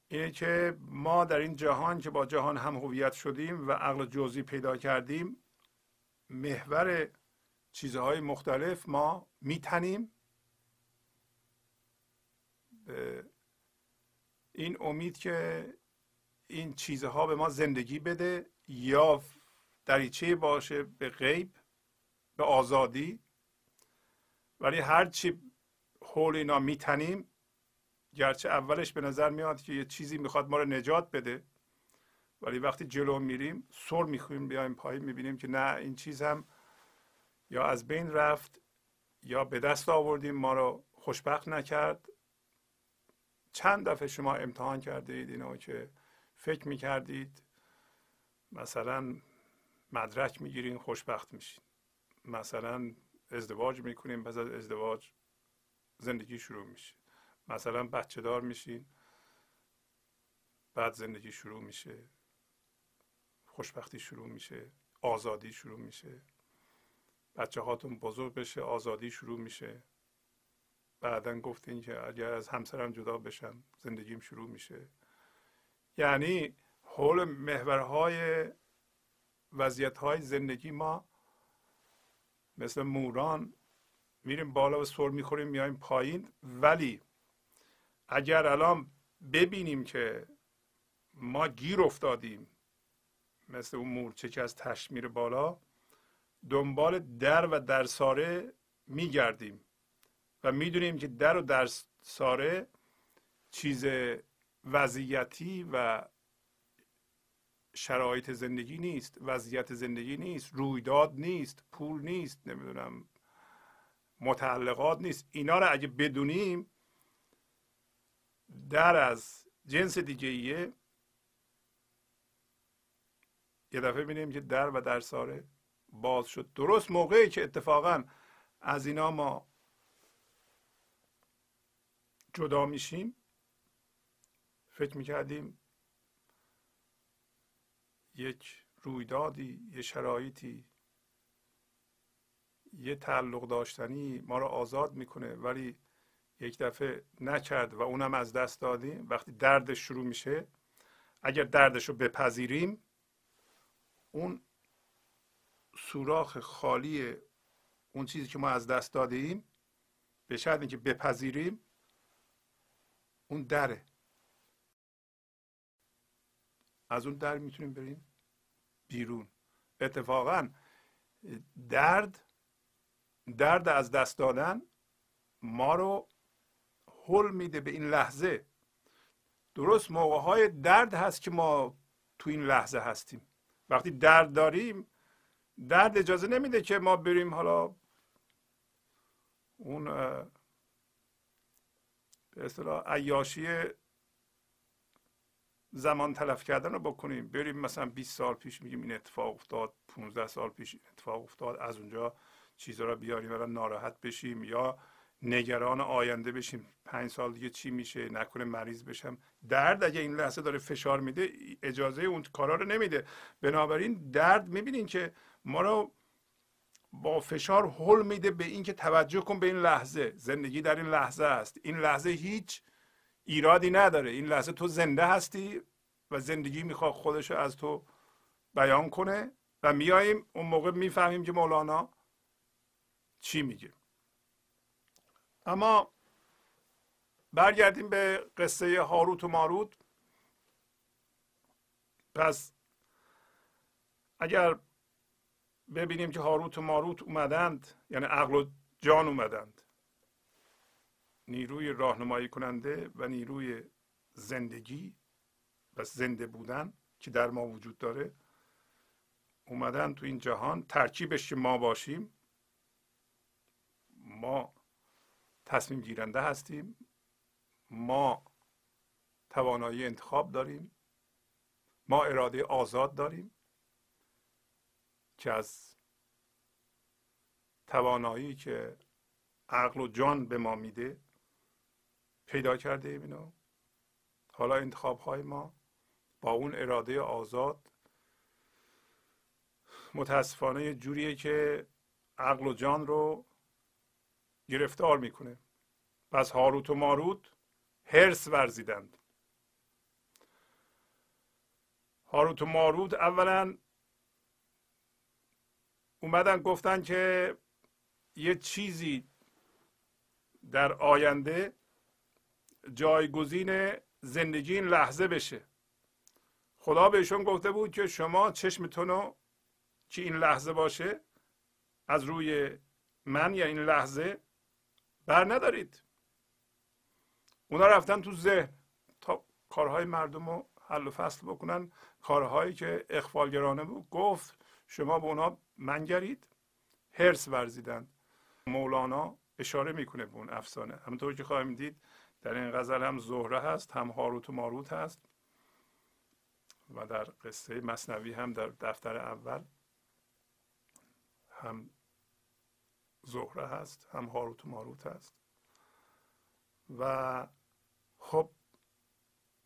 A: اینه که ما در این جهان که با جهان هم هویت شدیم و عقل جزئی پیدا کردیم محور چیزهای مختلف ما میتنیم. این امید که این چیزها به ما زندگی بده یا دریچه باشه به غیب به آزادی. ولی هرچی حول اینا میتنیم گرچه اولش به نظر میاد که یه چیزی می‌خواد ما رو نجات بده ولی وقتی جلو میریم سر میخویم بیایم پایین می‌بینیم که نه این چیز هم یا از بین رفت یا به دست آوردیم ما رو خوشبخت نکرد. چند دفعه شما امتحان کرده اید اینو که فکر می‌کردید مثلا مدرک می‌گیرین خوشبخت میشین. مثلا ازدواج می‌کنیم پس از ازدواج زندگی شروع میشه. مثلا بچه دار میشین بعد زندگی شروع میشه خوشبختی شروع میشه آزادی شروع میشه. بچه هاتون بزرگ بشه آزادی شروع میشه. بعدا گفتین که اگر از همسرم جدا بشم زندگیم شروع میشه. یعنی حول محورهای وضعیت زندگی ما مثل موران میریم بالا و سر می‌خوریم میایم پایین ولی اگر الان ببینیم که ما گیر افتادیم مثل اون مورچه که از تشت میره بالا دنبال در و در ساره میگردیم و می‌دونیم که در و در ساره چیز وضعیتی و شرایط زندگی نیست. وضعیت زندگی نیست رویداد نیست پول نیست نمی‌دونم متعلقات نیست. اینا رو اگه بدونیم در از جنس دیگه ایه یه دفعه بینیم که در و در ساره باز شد. درست موقعی که اتفاقا از اینا ما جدا میشیم فکر می‌کردیم یک رویدادی یه شرایطی یه تعلق داشتنی ما رو آزاد می‌کنه ولی یک دفعه نکرد و اونم از دست دادیم. وقتی دردش شروع میشه اگر دردش رو بپذیریم اون سوراخ خالی اون چیزی که ما از دست داده ایم به شرط اینکه بپذیریم اون دره. از اون در می‌تونیم بریم بیرون. اتفاقا درد درد از دست دادن ما رو حل میده به این لحظه. درست موقع های درد هست که ما تو این لحظه هستیم. وقتی درد داریم درد اجازه نمیده که ما بریم حالا اون به اصطلاح عیاشی زمان تلف کردن رو بکنیم. بریم مثلا 20 سال پیش میگیم این اتفاق افتاد 15 سال پیش اتفاق افتاد از اونجا چیزها رو بیاریم و ناراحت بشیم یا نگران آینده بشیم. پنج سال دیگه چی میشه؟ نکنه مریض بشم. درد اگه این لحظه داره فشار میده اجازه اون کارا رو نمیده. بنابراین درد می‌بینین که ما رو با فشار حل میده به اینکه توجه کن به این لحظه. زندگی در این لحظه است. این لحظه هیچ ایرادی نداره. این لحظه تو زنده هستی و زندگی می‌خواد خودش از تو بیان کنه و میاییم اون موقع می‌فهمیم که مولانا چی میگه. اما برگردیم به قصه هاروت و ماروت. پس اگر ببینیم که هاروت و ماروت اومدند یعنی عقل و جان اومدند. نیروی راهنمایی کننده و نیروی زندگی و زنده بودن که در ما وجود داره اومدن تو این جهان. ترکیبش که ما باشیم ما تصمیم گیرنده هستیم. ما توانایی انتخاب داریم. ما اراده آزاد داریم که از توانایی که عقل و جان به ما میده پیدا کرده ایم اینو. حالا انتخاب های ما با اون اراده آزاد متاسفانه جوریه که عقل و جان رو گرفتار می‌کنه. پس هاروت و ماروت هرس ورزیدند. هاروت و ماروت اولا اومدن گفتن که یه چیزی در آینده جایگزین زندگی این لحظه بشه. خدا بهشون گفته بود که شما چشمتون رو که این لحظه باشه؟ از روی من یا این لحظه؟ بر ندارید. اونا رفتن تو ذهن تا کارهای مردم رو حل و فصل بکنن. کارهایی که اخفالگرانه بود. گفت شما به اونا منگرید هرس ورزیدن. مولانا اشاره می‌کنه به اون افسانه. همونطور که خواهیم دید در این غزل هم زهره هست هم هاروت و ماروت هست. و در قصه مصنوی هم در دفتر اول هم زهره هست هم هاروت و ماروت هست. و خب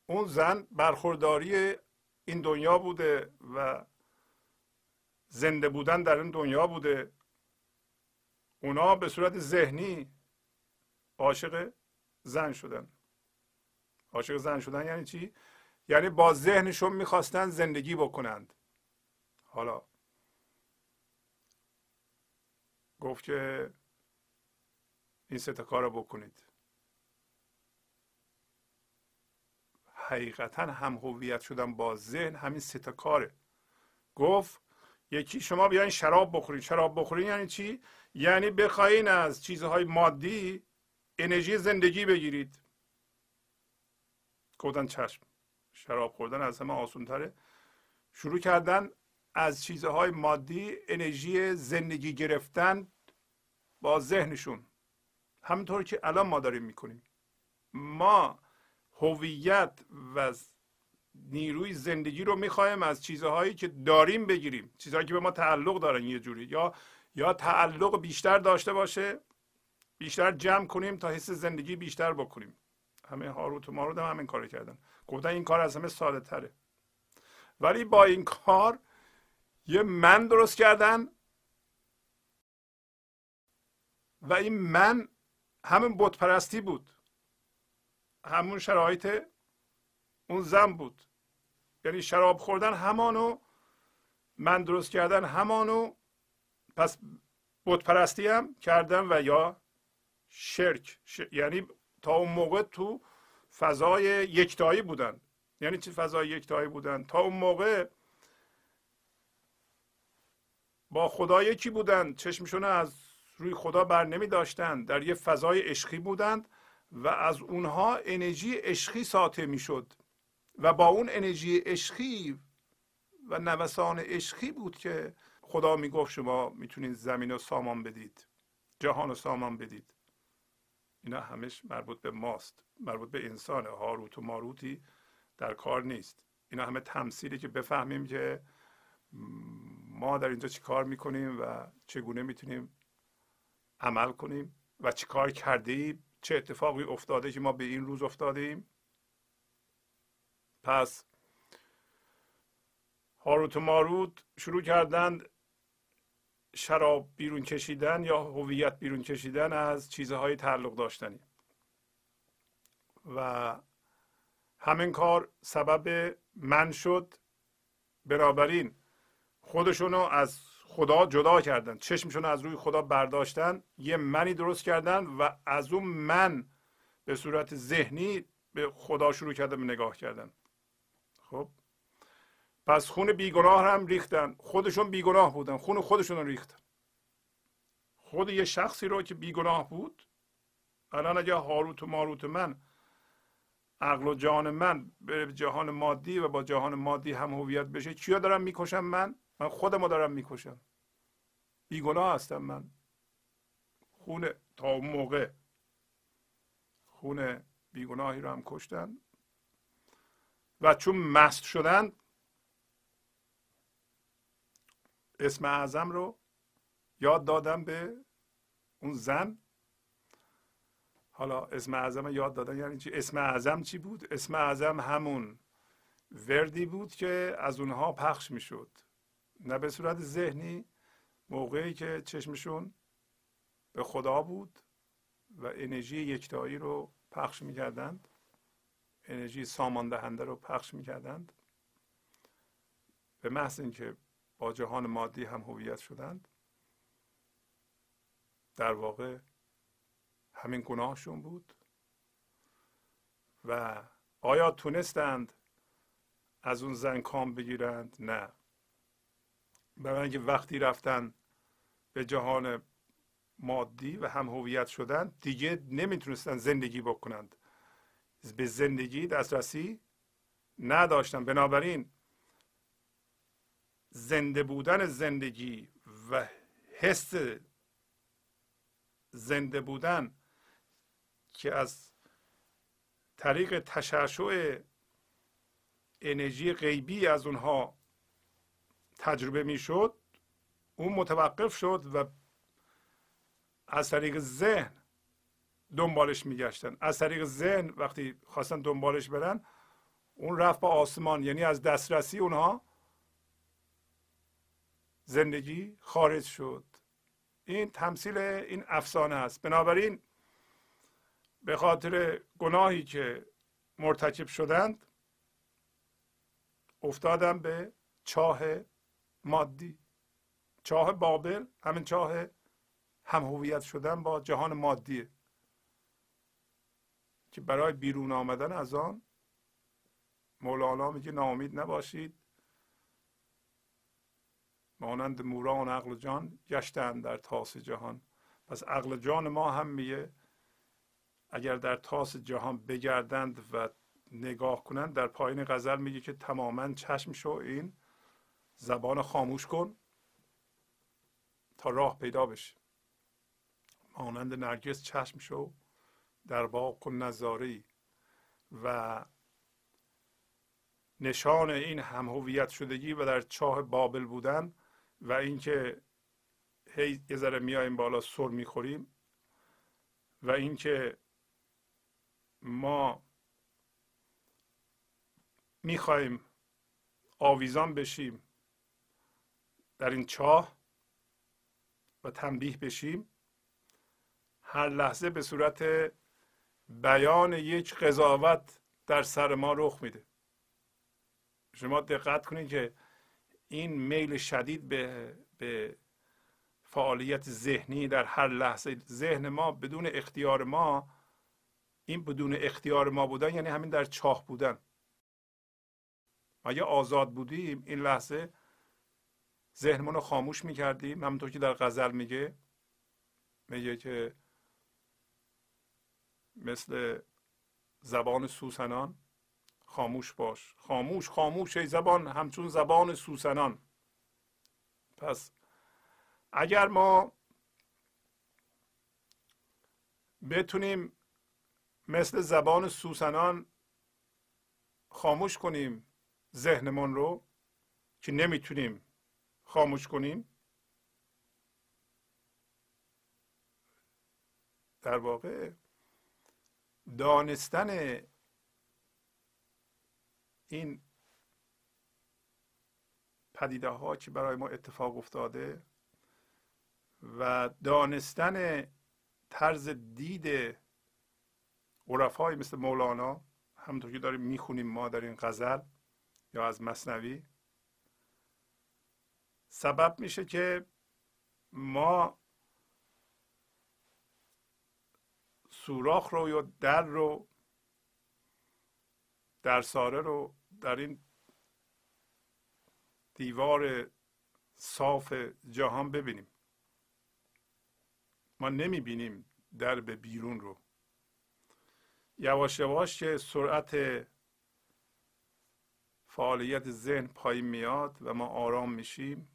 A: اون زن برخورداری این دنیا بوده و زنده بودن در این دنیا بوده. اونا به صورت ذهنی عاشق زن شدن. عاشق زن شدن یعنی چی؟ یعنی با ذهنشون می‌خواستن زندگی بکنند. حالا گفت که این سه کار رو بکنید. حقیقتا هم هویت شدن با ذهن همین سه کاره. گفت یکی شما بیاین شراب بخورید شراب بخورید یعنی چی؟ یعنی بخواین از چیزهای مادی انرژی زندگی بگیرید. گفتن چشم. شراب خوردن از همه آسون تره شروع کردن از چیزهای مادی انرژی زندگی گرفتن با ذهنشون. همونطور که الان ما داریم می‌کنیم. ما هویت و نیروی زندگی رو می‌خوایم از چیزهایی که داریم بگیریم. چیزهایی که به ما تعلق دارن یه جوری. یا یا تعلق بیشتر داشته باشه بیشتر جمع کنیم تا حس زندگی بیشتر بکنیم. همه هاروت و ماروت هم همین کار کردن. گفتن این کار از همه ساده تره ولی با این کار یه من درست کردن و این من همون بتپرستی بود. همون شرایط اون زن بود. یعنی شراب خوردن همانو من درست کردن همانو پس بت پرستی هم کردن و یا شرک. یعنی تا اون موقع تو فضای یکتایی بودن. یعنی چه فضای یکتایی بودن؟ تا اون موقع با خدا یکی بودن چشمشون از روی خدا بر نمی داشتن در یه فضای عشقی بودند و از اونها انرژی عشقی ساطع می شد. و با اون انرژی عشقی و نوسان عشقی بود که خدا می گفت شما می‌تونید زمین رو سامان بدید. جهان رو سامان بدید. اینا همش مربوط به ماست. مربوط به انسان. هاروت و ماروتی در کار نیست. اینا همه تمثیلی که بفهمیم که ما در اینجا چی کار می‌کنیم و چگونه می‌تونیم عمل کنیم و چی کار کرده ایم چه اتفاقی افتاده که ما به این روز افتاده ایم پس هاروت و ماروت شروع کردند شراب بیرون کشیدن یا هویت بیرون کشیدن از چیزهای تعلق داشتنی. و همین کار سبب من شد. بنابراین خودشونو از خدا جدا کردن. چشمشون از روی خدا برداشتن. یه منی درست کردن و از اون من به صورت ذهنی به خدا شروع کردن به نگاه کردن. خب. پس خون بیگناه هم ریختن. خودشون بیگناه بودن. خون خودشون رو ریختن. خود یه شخصی رو که بیگناه بود الان اگه هاروت و ماروت من عقل و جان من به جهان مادی و با جهان مادی هم هویت بشه چیا دارم می‌کشم من؟ من خودمو دارم می‌کشم. بیگناه هستم من. خون تا اون موقع. خون بیگناهی رو هم کشتن. و چون مست شدن اسم اعظم رو یاد دادم به اون زن. حالا اسم اعظم یاد دادن یعنی چی؟ اسم اعظم چی بود؟ اسم اعظم همون وردی بود که از اونها پخش می‌شد. نه به صورت ذهنی موقعی که چشمشون به خدا بود و انرژی یکتایی رو پخش می‌کردند انرژی سامان دهنده رو پخش می‌کردند به محض اینکه با جهان مادی هم هویت شدند در واقع همین گناهشون بود و آیا تونستند از اون زن کام بگیرند؟ نه. برای اینکه وقتی رفتن به جهان مادی و هم هویت شدن دیگه نمی‌تونستن زندگی بکنند. به زندگی دسترسی نداشتن. بنابراین زنده بودن زندگی و حس زنده بودن که از طریق تشعشع انرژی غیبی از اونها تجربه می‌شد اون متوقف شد و از طریق ذهن دنبالش میگشتن. از طریق ذهن وقتی خواستن دنبالش برن اون رفت با آسمان. یعنی از دسترسی اونها زندگی خارج شد. این تمثیل این افسانه است. بنابراین به خاطر گناهی که مرتکب شدند افتادن به چاه مادی. چاه بابل همین چاه هم هویت شدن با جهان مادیه که برای بیرون آمدن از آن مولانا میگه ناامید نباشید. مانند موران عقل جان گشتن در تاس جهان. پس عقل جان ما هم میگه اگر در تاس جهان بگردند و نگاه کنند در پایین غزل میگه که تماما چشم شو این زبان خاموش کن تا راه پیدا بشه. مانند نرگس چشم شو در باغ کن نظاره و نشان این هم هویت شدگی و در چاه بابل بودن و اینکه هی یه ذره میایم بالا سر می‌خوریم و اینکه ما می‌خواهیم آویزان بشیم در این چاه و تنبیه بشیم. هر لحظه به صورت بیان یک قضاوت در سر ما رخ میده. شما دقت کنید که این میل شدید به به فعالیت ذهنی در هر لحظه. ذهن ما بدون اختیار ما این بدون اختیار ما بودن یعنی همین در چاه بودن. اگه آزاد بودیم این لحظه ذهنمون رو خاموش می‌کردیم. همونطور که در غزل میگه میگه که مثل زبان سوسنان خاموش باش. خاموش خاموش ای زبان همچون زبان سوسنان. پس اگر ما بتونیم مثل زبان سوسنان خاموش کنیم ذهنمون رو که نمی‌تونیم خاموش کنیم در واقع دانستن این پدیده ها که برای ما اتفاق افتاده و دانستن طرز دید عرفای مثل مولانا همونطور که داریم می‌خونیم ما در این غزل یا از مصنوی سبب میشه که ما سوراخ رو یا در رو در ساره رو در این دیوار صاف جهان ببینیم. ما نمی‌بینیم در به بیرون رو. یواش یواش که سرعت فعالیت ذهن پایین میاد و ما آرام میشیم.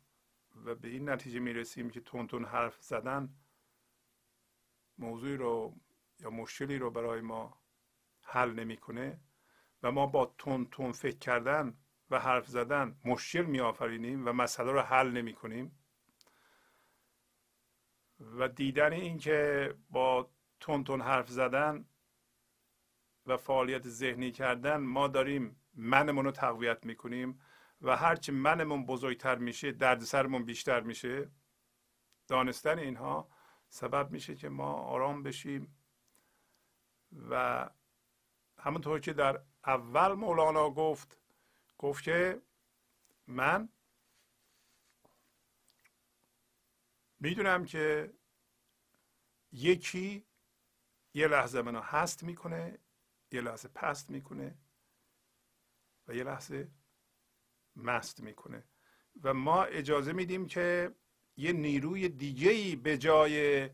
A: و به این نتیجه می‌رسیم که تون حرف زدن موضوعی رو یا مشکلی رو برای ما حل نمی‌کنه و ما با تون تون فکر کردن و حرف زدن مشکل می آفرینیم و مسئله رو حل نمی کنیم و دیدن این که با تون تون حرف زدن و فعالیت ذهنی کردن ما داریم منمون رو تقویت می‌کنیم. و هرچی منمون بزرگتر میشه دردسرمون بیشتر میشه. دانستن اینها سبب میشه که ما آرام بشیم و همونطور که در اول مولانا گفت گفت که من می‌دونم که یکی یه لحظه منو هست می‌کنه یه لحظه پست می‌کنه و یه لحظه مست می‌کنه. و ما اجازه میدیم که یه نیروی دیگه ای به جای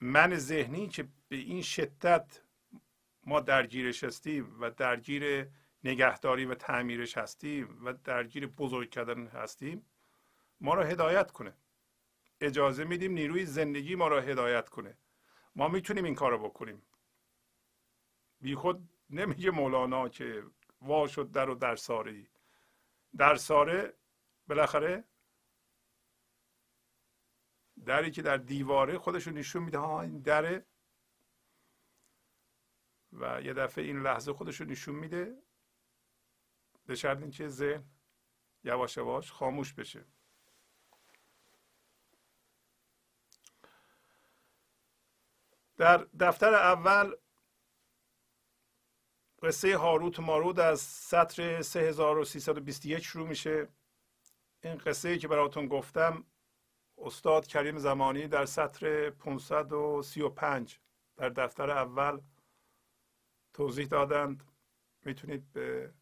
A: من ذهنی که به این شدت ما درگیرش هستیم و درگیر نگهداری و تعمیرش هستیم و درگیر بزرگ کردن هستیم ما را هدایت کنه. اجازه میدیم نیروی زندگی ما را هدایت کنه. ما می‌تونیم این کار رو بکنیم. بی خود نمیگه مولانا که وا شد در و در ساره در ساره بالاخره دری که در دیواره خودشو نشون میده ها این دره. و یه دفعه این لحظه خودش رو نشون میده. به شرط اینکه ذهن یواش یواش خاموش بشه. در دفتر اول قصه هاروت و ماروت از سطر 3321 شروع میشه. این قصه که براتون گفتم استاد کریم زمانی در سطر 535 در دفتر اول توضیح دادند. می‌تونید به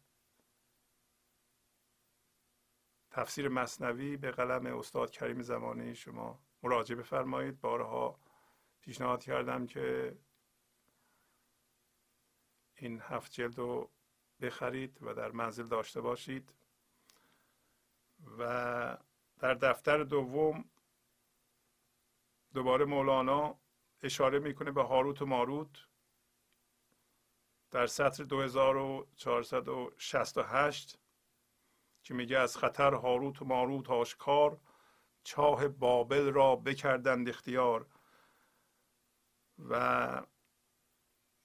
A: تفسیر مصنوی به قلم استاد کریم زمانی شما مراجعه بفرمایید. بارها پیشنهاد کردم که این هفت جلد رو بخرید و در منزل داشته باشید. و در دفتر دوم دوباره مولانا اشاره می‌کنه به هاروت و ماروت. در سطر 2468 که میگه از خطر هاروت و ماروت آشکار چاه بابل را بکردند اختیار. و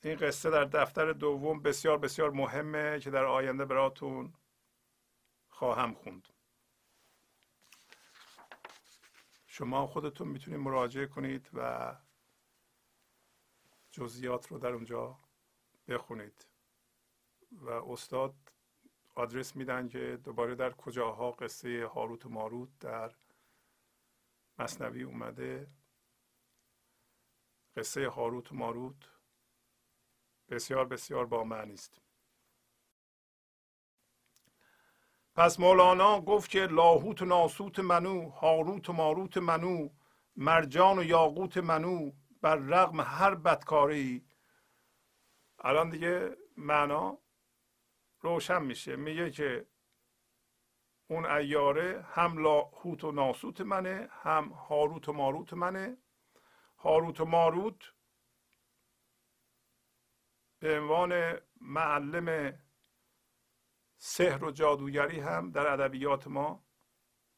A: این قصه در دفتر دوم بسیار بسیار مهمه که در آینده براتون خواهم خوند. شما خودتون می‌تونید مراجعه کنید و جزئیات رو در اونجا بخونید. و استاد آدرس میدن که دوباره در کجاها قصه هاروت و ماروت در مصنوی اومده. قصه هاروت و ماروت بسیار بسیار با معنی است پس مولانا گفت که لاهوت و ناسوت منو هاروت و ماروت منو مرجان و یاقوت منو بر رغم هر بدکاری. الان دیگه معنا روشن میشه. میگه که اون ایاره هم لاهوت و ناسوت منه هم هاروت و ماروت منه. هاروت و ماروت به عنوان معلم سحر و جادوگری هم در ادبیات ما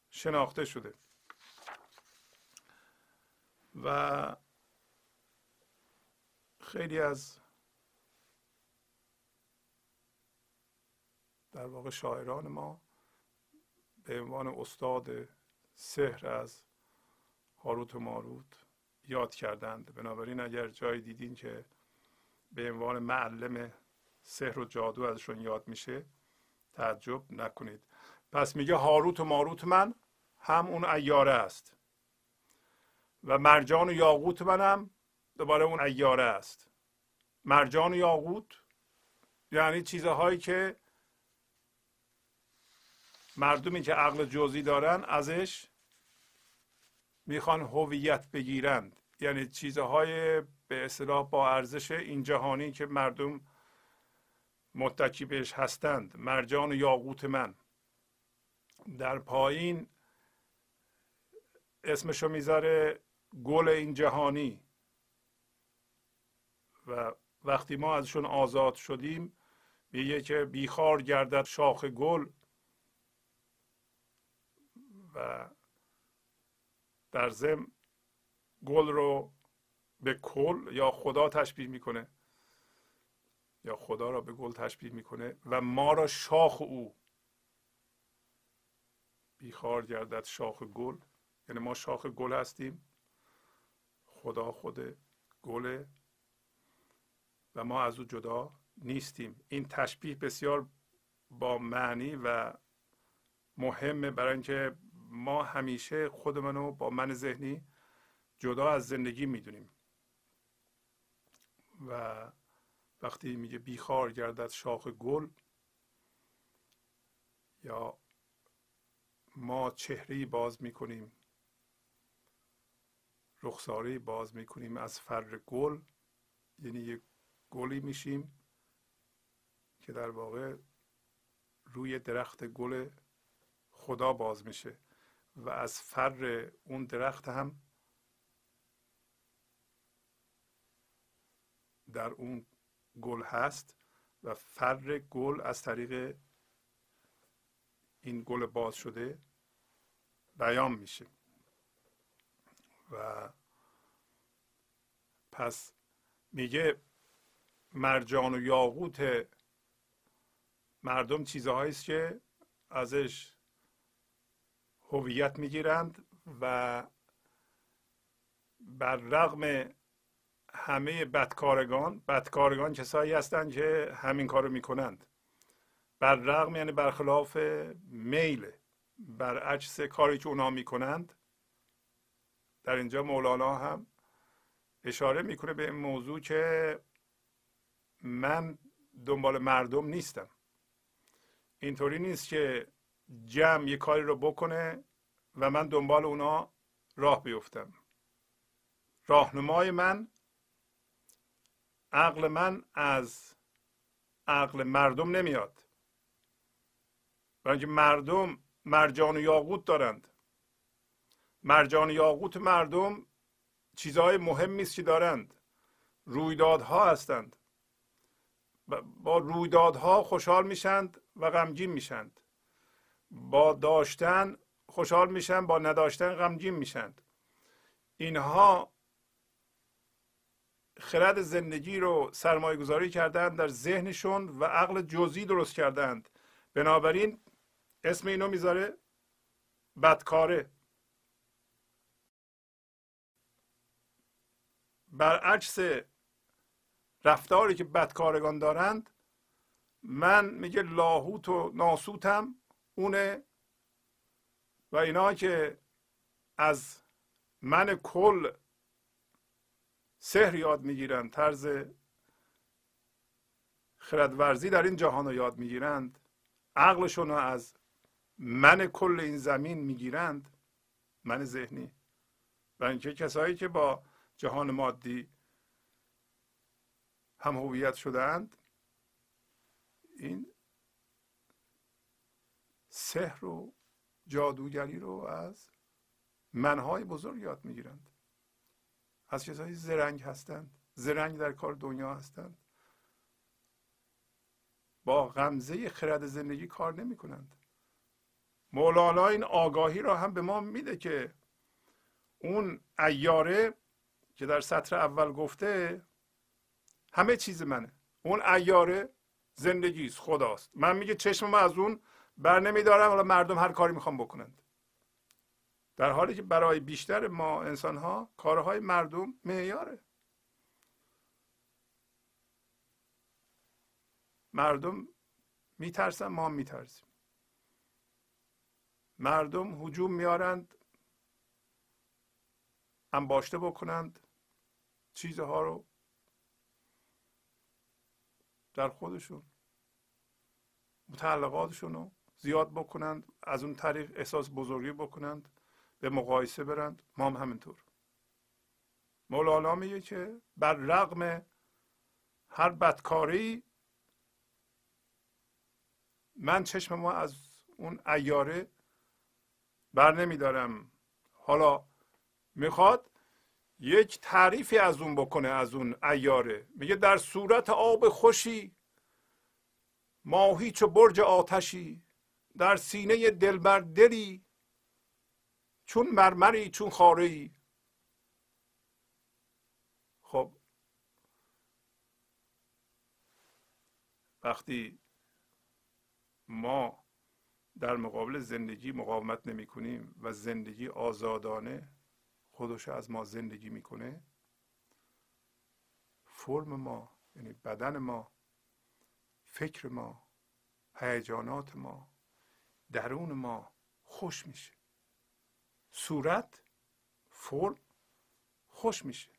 A: شناخته شده. و خیلی از در واقع شاعران ما به عنوان استاد سحر از هاروت و ماروت یاد کردند. بنابراین اگر جایی دیدین که به عنوان معلم سحر و جادو ازشون یاد میشه تعجب نکنید. پس میگه هاروت و ماروت من هم اون ایاره است. و مرجان و یاقوت منم دوباره اون ایاره است. مرجان و یاقوت یعنی چیزهایی که مردمی که عقل جزئی دارن ازش می‌خوان هویت بگیرند. یعنی چیزهای به اصطلاح با ارزش این جهانی که مردم متکی بهش هستند. مرجان و یاقوت من. در پایین اسمشو می‌ذاره گل این جهانی. و وقتی ما ازشون آزاد شدیم میگه که بیخار گردد شاخ گل. و در زم گل رو به کل یا خدا تشبیه می‌کنه. یا خدا را به گل تشبیه می‌کنه و ما را شاخ او. بیخار گردد شاخ گل. یعنی ما شاخ گل هستیم. خدا خود گله و ما از او جدا نیستیم. این تشبیه بسیار با معنی و مهمه برای اینکه ما همیشه خودمونو با من ذهنی جدا از زندگی می‌دونیم. و وقتی میگه بیخار گردد شاخ گل یا ما چهره باز می‌کنیم رخساره باز می‌کنیم از فر گل یعنی یک گلی میشیم که در واقع روی درخت گل خدا باز میشه و از فر اون درخت هم در اون گل هست و فر گل از طریق این گل باز شده بیان میشه. و پس میگه مرجان و یاقوت مردم چیزهایی است که ازش هویت می‌گیرند و بر رغم همه بدکارگان بدکارگان کسایی هستند که همین کارو می‌کنند. بر رغم یعنی برخلاف میل برعکس کاری که اونا می‌کنند در اینجا مولانا هم اشاره می‌کنه به این موضوع که من دنبال مردم نیستم. اینطوری نیست که جمع یه کاری رو بکنه و من دنبال اونا راه بیفتم. راهنمای من عقل من از عقل مردم نمیاد. برای مردم مرجان و یاقوت دارند. مرجان و یاقوت مردم چیزهای مهمی است که دارند. رویدادها هستند. با رویدادها خوشحال میشند و غمگین میشند. با داشتن خوشحال میشن با نداشتن غمگین میشند. اینها خرد زندگی رو سرمایه گذاری کردند در ذهنشون و عقل جزئی درست کردند. بنابراین اسم اینو می‌ذاره بدکاره. برعکس رفتاری که بدکارگان دارند من میگه لاهوت و ناسوتم اونه و اینا که از من کل سحر یاد می‌گیرند طرز خردورزی در این جهان رو یاد می‌گیرند. عقلشون رو از من کل این زمین می‌گیرند. من ذهنی. و اینکه کسایی که با جهان مادی هم هویت شدند این سحر و جادوگری رو از منهای بزرگ یاد می‌گیرند. از کسایی زرنگ هستند. زرنگ در کار دنیا هستند. با غمزه خرد زندگی کار نمی کنند مولانا این آگاهی را هم به ما میده که اون ایاره که در سطر اول گفته همه چیز منه. اون ایاره زندگی است خداست. من میگه چشم ما از اون بر نمیدارم. حالا مردم هر کاری می‌خوام بکنند. در حالی که برای بیشتر ما انسان ها کارهای مردم معیاره. مردم میترسن ما میترسیم. مردم هجوم میارند انباشته بکنند چیزها رو در خودشون متعلقاتشون رو زیاد بکنند از اون طریق احساس بزرگی بکنند. به مقایسه برند. ما هم همینطور. مولانا میگه که بر رغم هر بدکاری من چشم ما از اون ایاره بر نمیدارم. حالا می‌خواد یک تعریفی از اون بکنه از اون ایاره میگه در صورت آب خوشی ماهی چو برج آتشی در سینه دلبر دلی چون مرمری چون خاره ای خب. وقتی ما در مقابل زندگی مقاومت نمی کنیم و زندگی آزادانه خودش از ما زندگی می‌کنه فرم ما یعنی بدن ما فکر ما هیجانات ما درون ما خوش میشه. صورت فرم خوش میشه.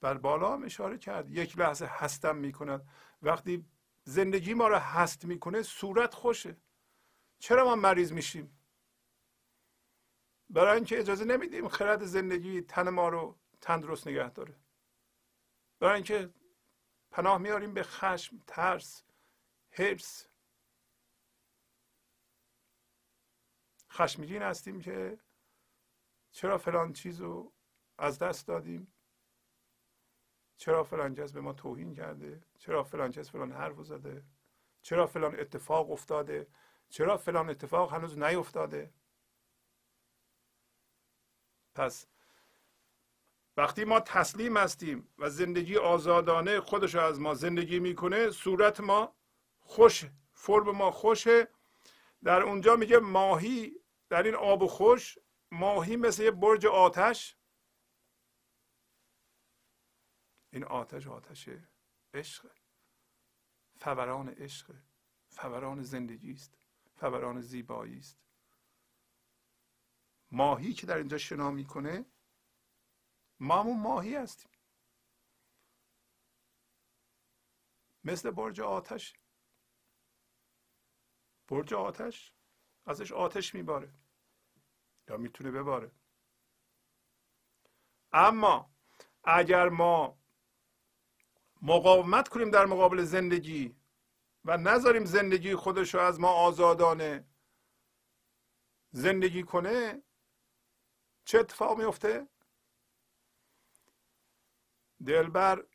A: بر بالا هم اشاره کرد. یک لحظه هستم می‌کند. وقتی زندگی ما رو هست می‌کنه صورت خوشه. چرا ما مریض میشیم؟ برای اینکه اجازه نمیدیم خرد زندگی تن ما رو تندرست نگه داره. برای اینکه پناه میاریم به خشم ترس حرس خشمگین هستیم که چرا فلان چیز رو از دست دادیم؟ چرا فلان کس به ما توهین کرده؟ چرا فلان کس فلان حرف زده؟ چرا فلان اتفاق افتاده؟ چرا فلان اتفاق هنوز نیفتاده پس وقتی ما تسلیم هستیم و زندگی آزادانه خودش از ما زندگی می‌کنه صورت ما خوش فرم ما خوشه. در اونجا میگه ماهی در این آب خوش ماهی مثل یه برج آتش. این آتش آتش عشق. فوران عشق. فوران زندگی است. فوران زیبایی است. ماهی که در اینجا شنا می‌کنه ما همون ماهی هستیم. مثل برج آتش. برج آتش ازش آتش میباره. یا می‌تونه بباره. اما اگر ما مقاومت کنیم در مقابل زندگی و نذاریم زندگی خودش رو از ما آزادانه زندگی کنه چه اتفاق میفته دلبر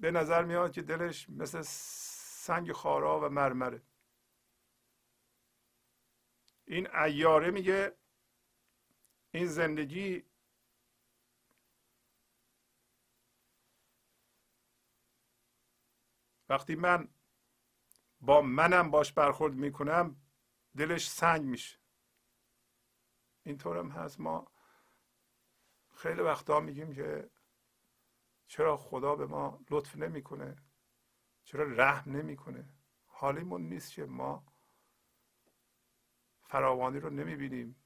A: به نظر میاد که دلش مثل سنگ خارا و مرمره. این ایاره میگه این زندگی وقتی من با منم باش برخورد می‌کنم دلش سنگ میشه. اینطور هم هست. ما خیلی وقتا میگیم که چرا خدا به ما لطف نمی‌کنه؟ چرا رحم نمی‌کنه؟ حالیمون نیست که ما فراوانی رو نمی‌بینیم.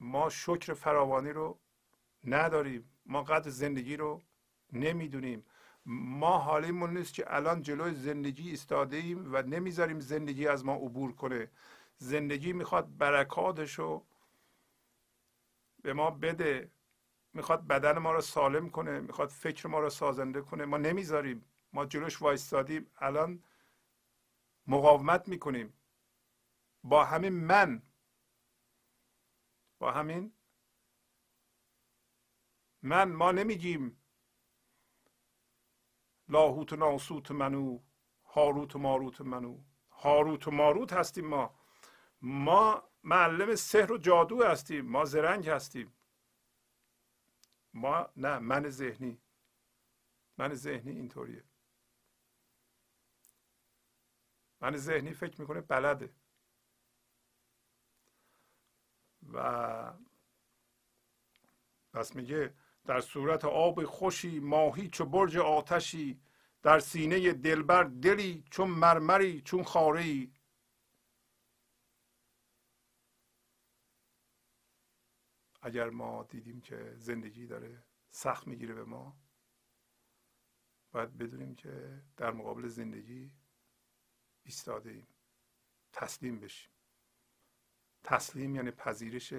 A: ما شکر فراوانی رو نداریم. ما قدر زندگی رو نمی‌دونیم. ما حالیمون نیست که الان جلوی زندگی استاده ایم و نمی‌ذاریم زندگی از ما عبور کنه. زندگی می‌خواد برکاتش رو به ما بده. می‌خواد بدن ما رو سالم کنه. می‌خواد فکر ما رو سازنده کنه. ما نمی‌ذاریم. ما جلوش وایستادیم. الان مقاومت می‌کنیم. با همین من با همین؟ من ما نمیگیم لاهوت و ناسوت منو هاروت و ماروت منو. هاروت و ماروت هستیم ما. ما معلم سحر و جادو هستیم. ما زرنگ هستیم. ما نه من ذهنی. من ذهنی اینطوریه. من ذهنی فکر می‌کنه بلده. و پس میگه در صورت آب خوشی ماهی چو برج آتشی در سینه دلبر دلی چون مرمری چون خاره اگر ما دیدیم که زندگی داره سخت می‌گیره به ما باید بدونیم که در مقابل زندگی ایستاده ایم تسلیم بشیم. تسلیم یعنی پذیرش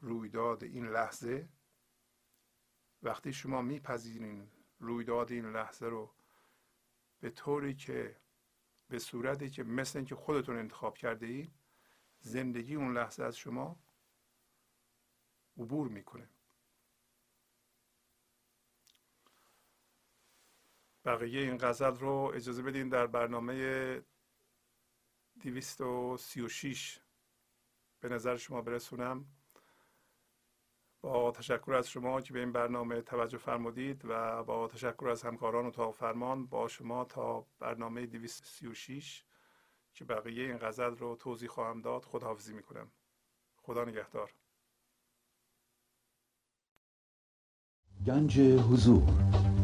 A: رویداد این لحظه. وقتی شما میپذیرین رویداد این لحظه رو به طوری که به صورتی که مثل اینکه خودتون انتخاب کرده اید زندگی اون لحظه از شما عبور می‌کنه. بقیه این غزل رو اجازه بدین در برنامه 236 به نظر شما برسونم. با تشکر از شما که به این برنامه توجه فرمودید و با تشکر از همکاران و تا فرمان با شما تا برنامه 236 که بقیه این غزل رو توضیح خواهم داد خداحافظی می‌کنم. خدا نگهدار.
B: گنج حضور